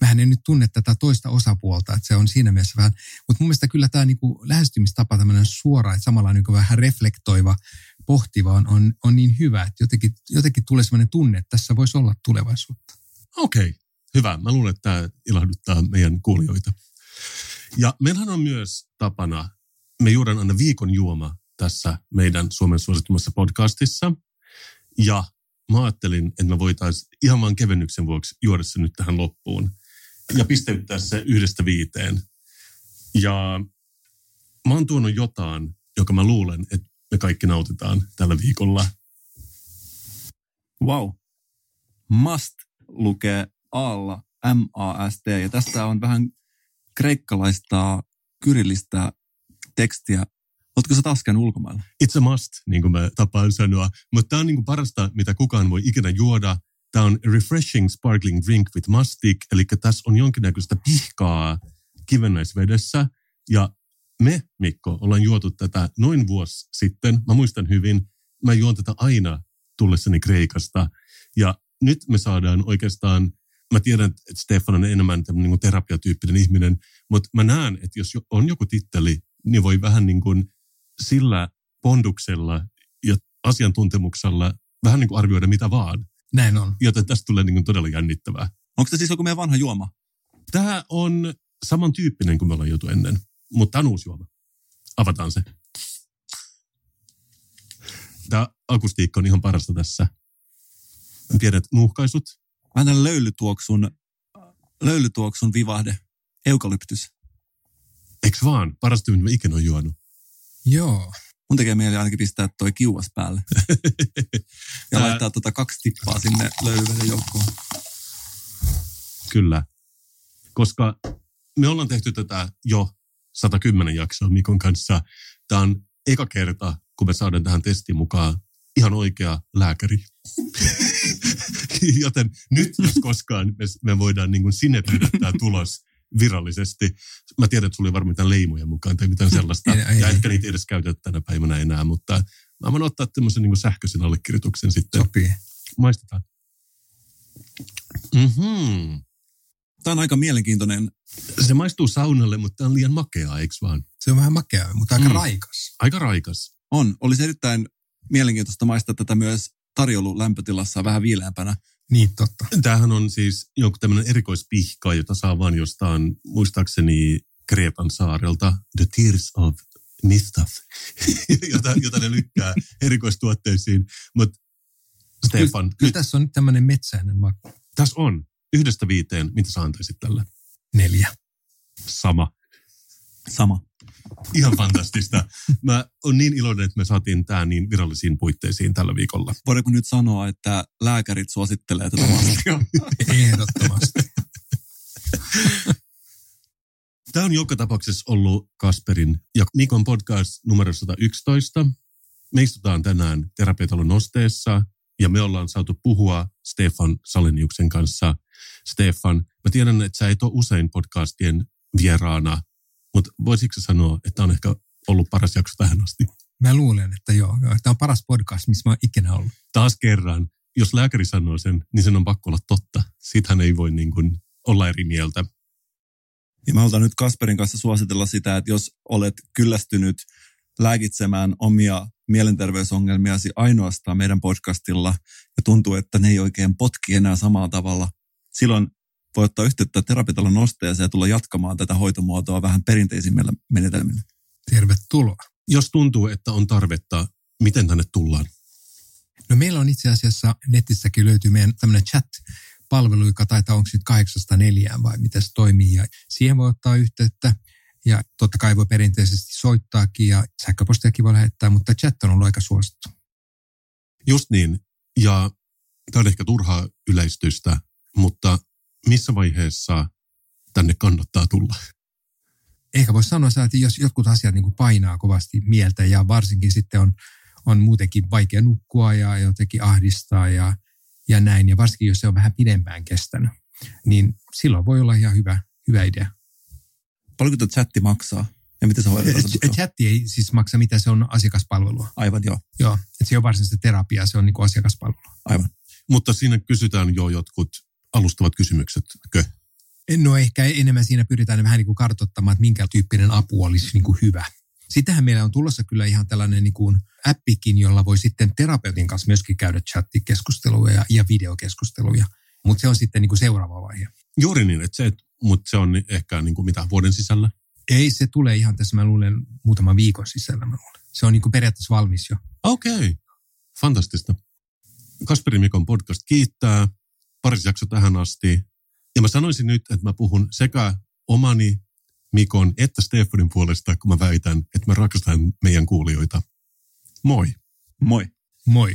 Mähän en nyt tunne tätä toista osapuolta, että se on siinä mielessä vähän, mutta mun mielestä kyllä tämä niinku lähestymistapa, tämmöinen suora, että samalla niinku vähän reflektoiva, pohtiva on, on, on niin hyvä, että jotenkin, jotenkin tulee sellainen tunne, että tässä voisi olla tulevaisuutta. Okei, okay, hyvä. Mä luulen, että tämä ilahduttaa meidän kuulijoita. Ja meillähän on myös tapana, me juodaan aina viikon juoma tässä meidän Suomen suosittumassa podcastissa. Ja mä ajattelin, että me voitaisiin ihan vaan kevennyksen vuoksi juoda se nyt tähän loppuun. Ja pisteyttää se yhdestä viiteen. Ja mä oon tuonut jotain, joka mä luulen, että me kaikki nautitaan tällä viikolla. Wow. Must lukee alla M-A-S-T. Ja tästä on vähän kreikkalaista kyrillistä tekstiä. Oletko sä taas käynyt ulkomailla? It's a must, niin kuin mä tapaan sanoa. Mutta tämä on niin kuin parasta, mitä kukaan voi ikinä juoda. Tämä on refreshing sparkling drink with mastic, eli tässä on jonkinnäköistä pihkaa kivennäisvedessä. Ja me, Mikko, ollaan juotu tätä noin vuosi sitten. Mä muistan hyvin, mä juon tätä aina tullessani Kreikasta. Ja nyt me saadaan oikeastaan, mä tiedän, että Stefan on enemmän tämmöinen niin terapiatyyppinen ihminen, mutta mä näen, että jos on joku titteli, niin voi vähän niin kuin sillä ponduksella ja asiantuntemuksella vähän niin kuin arvioida mitä vaan. Näin on. Joten tästä tulee niin kuin todella jännittävää. Onko tämä siis joku meidän vanha juoma? Tämä on samantyyppinen kuin me ollaan juotu ennen, mutta tämä on uusi juoma. Avataan se. Tämä akustiikka on ihan parasta tässä. Että nuuhkaisut. Vähän tämän löylytuoksun, löylytuoksun vivahde. Eukalyptys. Eikö vaan? Parasta, mitä mä ikinä olen juonut. Joo. Mun tekee mieli ainakin pistää toi kiuas päälle. ja Tää- laittaa tota kaksi tippaa sinne löylyveden joukkoon. Kyllä. Koska me ollaan tehty tätä jo 110 jaksoa Mikon kanssa. Tämä on eka kerta, kun me saadaan tähän testiin mukaan ihan oikea lääkäri. Joten nyt, jos koskaan, me, me voidaan niin kuin tämä tulos virallisesti. Mä tiedän, että sulla ei varmaan mitään leimoja mukaan tai mitään sellaista. Ei, ei, ja ehkä niitä ei edes käytetä tänä päivänä enää, mutta mä voin ottaa tämmöisen niin sähköisen allekirjoituksen sitten. Sopii. Maistetaan. Mm-hmm. Tämä on aika mielenkiintoinen. Se maistuu saunalle, mutta tämä on liian makeaa, eikö vaan? Se on vähän makea, mutta aika Mm. mm. raikas. Aika raikas. On. Olisi erittäin mielenkiintoista maistaa tätä myös tarjoulu lämpötilassa vähän viileämpänä. Niin, totta. Tämähän on siis jonkun tämmöinen erikoispihka, jota saa vaan jostain, muistaakseni Kreetan saarelta, The Tears of Mistaf, jota, jota ne lykkää erikoistuotteisiin. Mutta Stefan, Kyllä nyt tässä on nyt tämmöinen metsäinen maku. tässä on yhdestä viiteen, mitä sä antaisit tälle? Neljä. Sama. Sama. Ihan fantastista. Mä oon niin iloinen, että me saatiin tämä niin virallisiin puitteisiin tällä viikolla. Voidaanko nyt sanoa, että lääkärit suosittelee tätä mastia? Ehdottomasti. Tämä on joka tapauksessa ollut Kasperin ja Mikon podcast numero 111. Me istutaan tänään terapiatalon nosteessa ja me ollaan saatu puhua Stefan Saleniuksen kanssa. Stefan, mä tiedän, että sä et ole usein podcastien vieraana, mutta voisitko sanoa, että on ehkä ollut paras jakso tähän asti? Mä luulen, että joo. joo. Tämä on paras podcast, missä mä oon ikinä ollut. Taas kerran, jos lääkäri sanoo sen, niin sen on pakko olla totta. Siitähän ei voi niin kuin olla eri mieltä. Ja mä haluan nyt Kasperin kanssa suositella sitä, että jos olet kyllästynyt lääkitsemään omia mielenterveysongelmiasi ainoastaan meidän podcastilla ja tuntuu, että ne ei oikein potki enää samalla tavalla, silloin voi ottaa yhteyttä terapiatalon nosteeseen ja tulla jatkamaan tätä hoitomuotoa vähän perinteisimmillä menetelmillä. Tervetuloa. Jos tuntuu, että on tarvetta, miten tänne tullaan? No meillä on itse asiassa netissäkin löytyy meidän tämmöinen chat-palvelu, joka taitaa onko nyt kahdeksasta neljään vai miten se toimii. Ja siihen voi ottaa yhteyttä ja totta kai voi perinteisesti soittaakin ja sähköpostiakin voi lähettää, mutta chat on ollut aika suosittu. Just niin. Ja tämä on ehkä turhaa yleistystä, mutta missä vaiheessa tänne kannattaa tulla? Ehkä voisi sanoa, että jos jotkut asiat niin kuin painaa kovasti mieltä ja varsinkin sitten on, on muutenkin vaikea nukkua ja jotenkin ahdistaa ja, ja näin, ja varsinkin jos se on vähän pidempään kestänyt, niin silloin voi olla ihan hyvä, hyvä idea. Paljonko tuo chatti maksaa? Ja miten se hoidetaan? Chatti ei siis maksa mitä se on asiakaspalvelua. Aivan, joo. Joo, että se on varsinaista terapiaa, se on niin kuin asiakaspalvelua. Aivan. Mutta siinä kysytään jo jotkut alustavat kysymykset, kö? No ehkä enemmän siinä pyritään vähän niin kuin kartoittamaan, että minkä tyyppinen apu olisi niin kuin hyvä. Sittenhän meillä on tulossa kyllä ihan tällainen niin kuin appikin, jolla voi sitten terapeutin kanssa myöskin käydä chattikeskusteluja ja, ja videokeskusteluja. Mutta se on sitten niin kuin seuraava vaihe. Juuri niin, että se, mutta se on ehkä niin kuin mitä vuoden sisällä? Ei, se tulee ihan tässä, mä luulen, muutaman viikon sisällä. Mä luulen. Se on niin kuin periaatteessa valmis jo. Okei, okay. fantastista. Kasperi Mikon podcast kiittää parisjakso tähän asti. Ja mä sanoisin nyt, että mä puhun sekä omani Mikon että Stefanin puolesta, kun mä väitän, että mä rakastan meidän kuulijoita. Moi. Moi. Moi.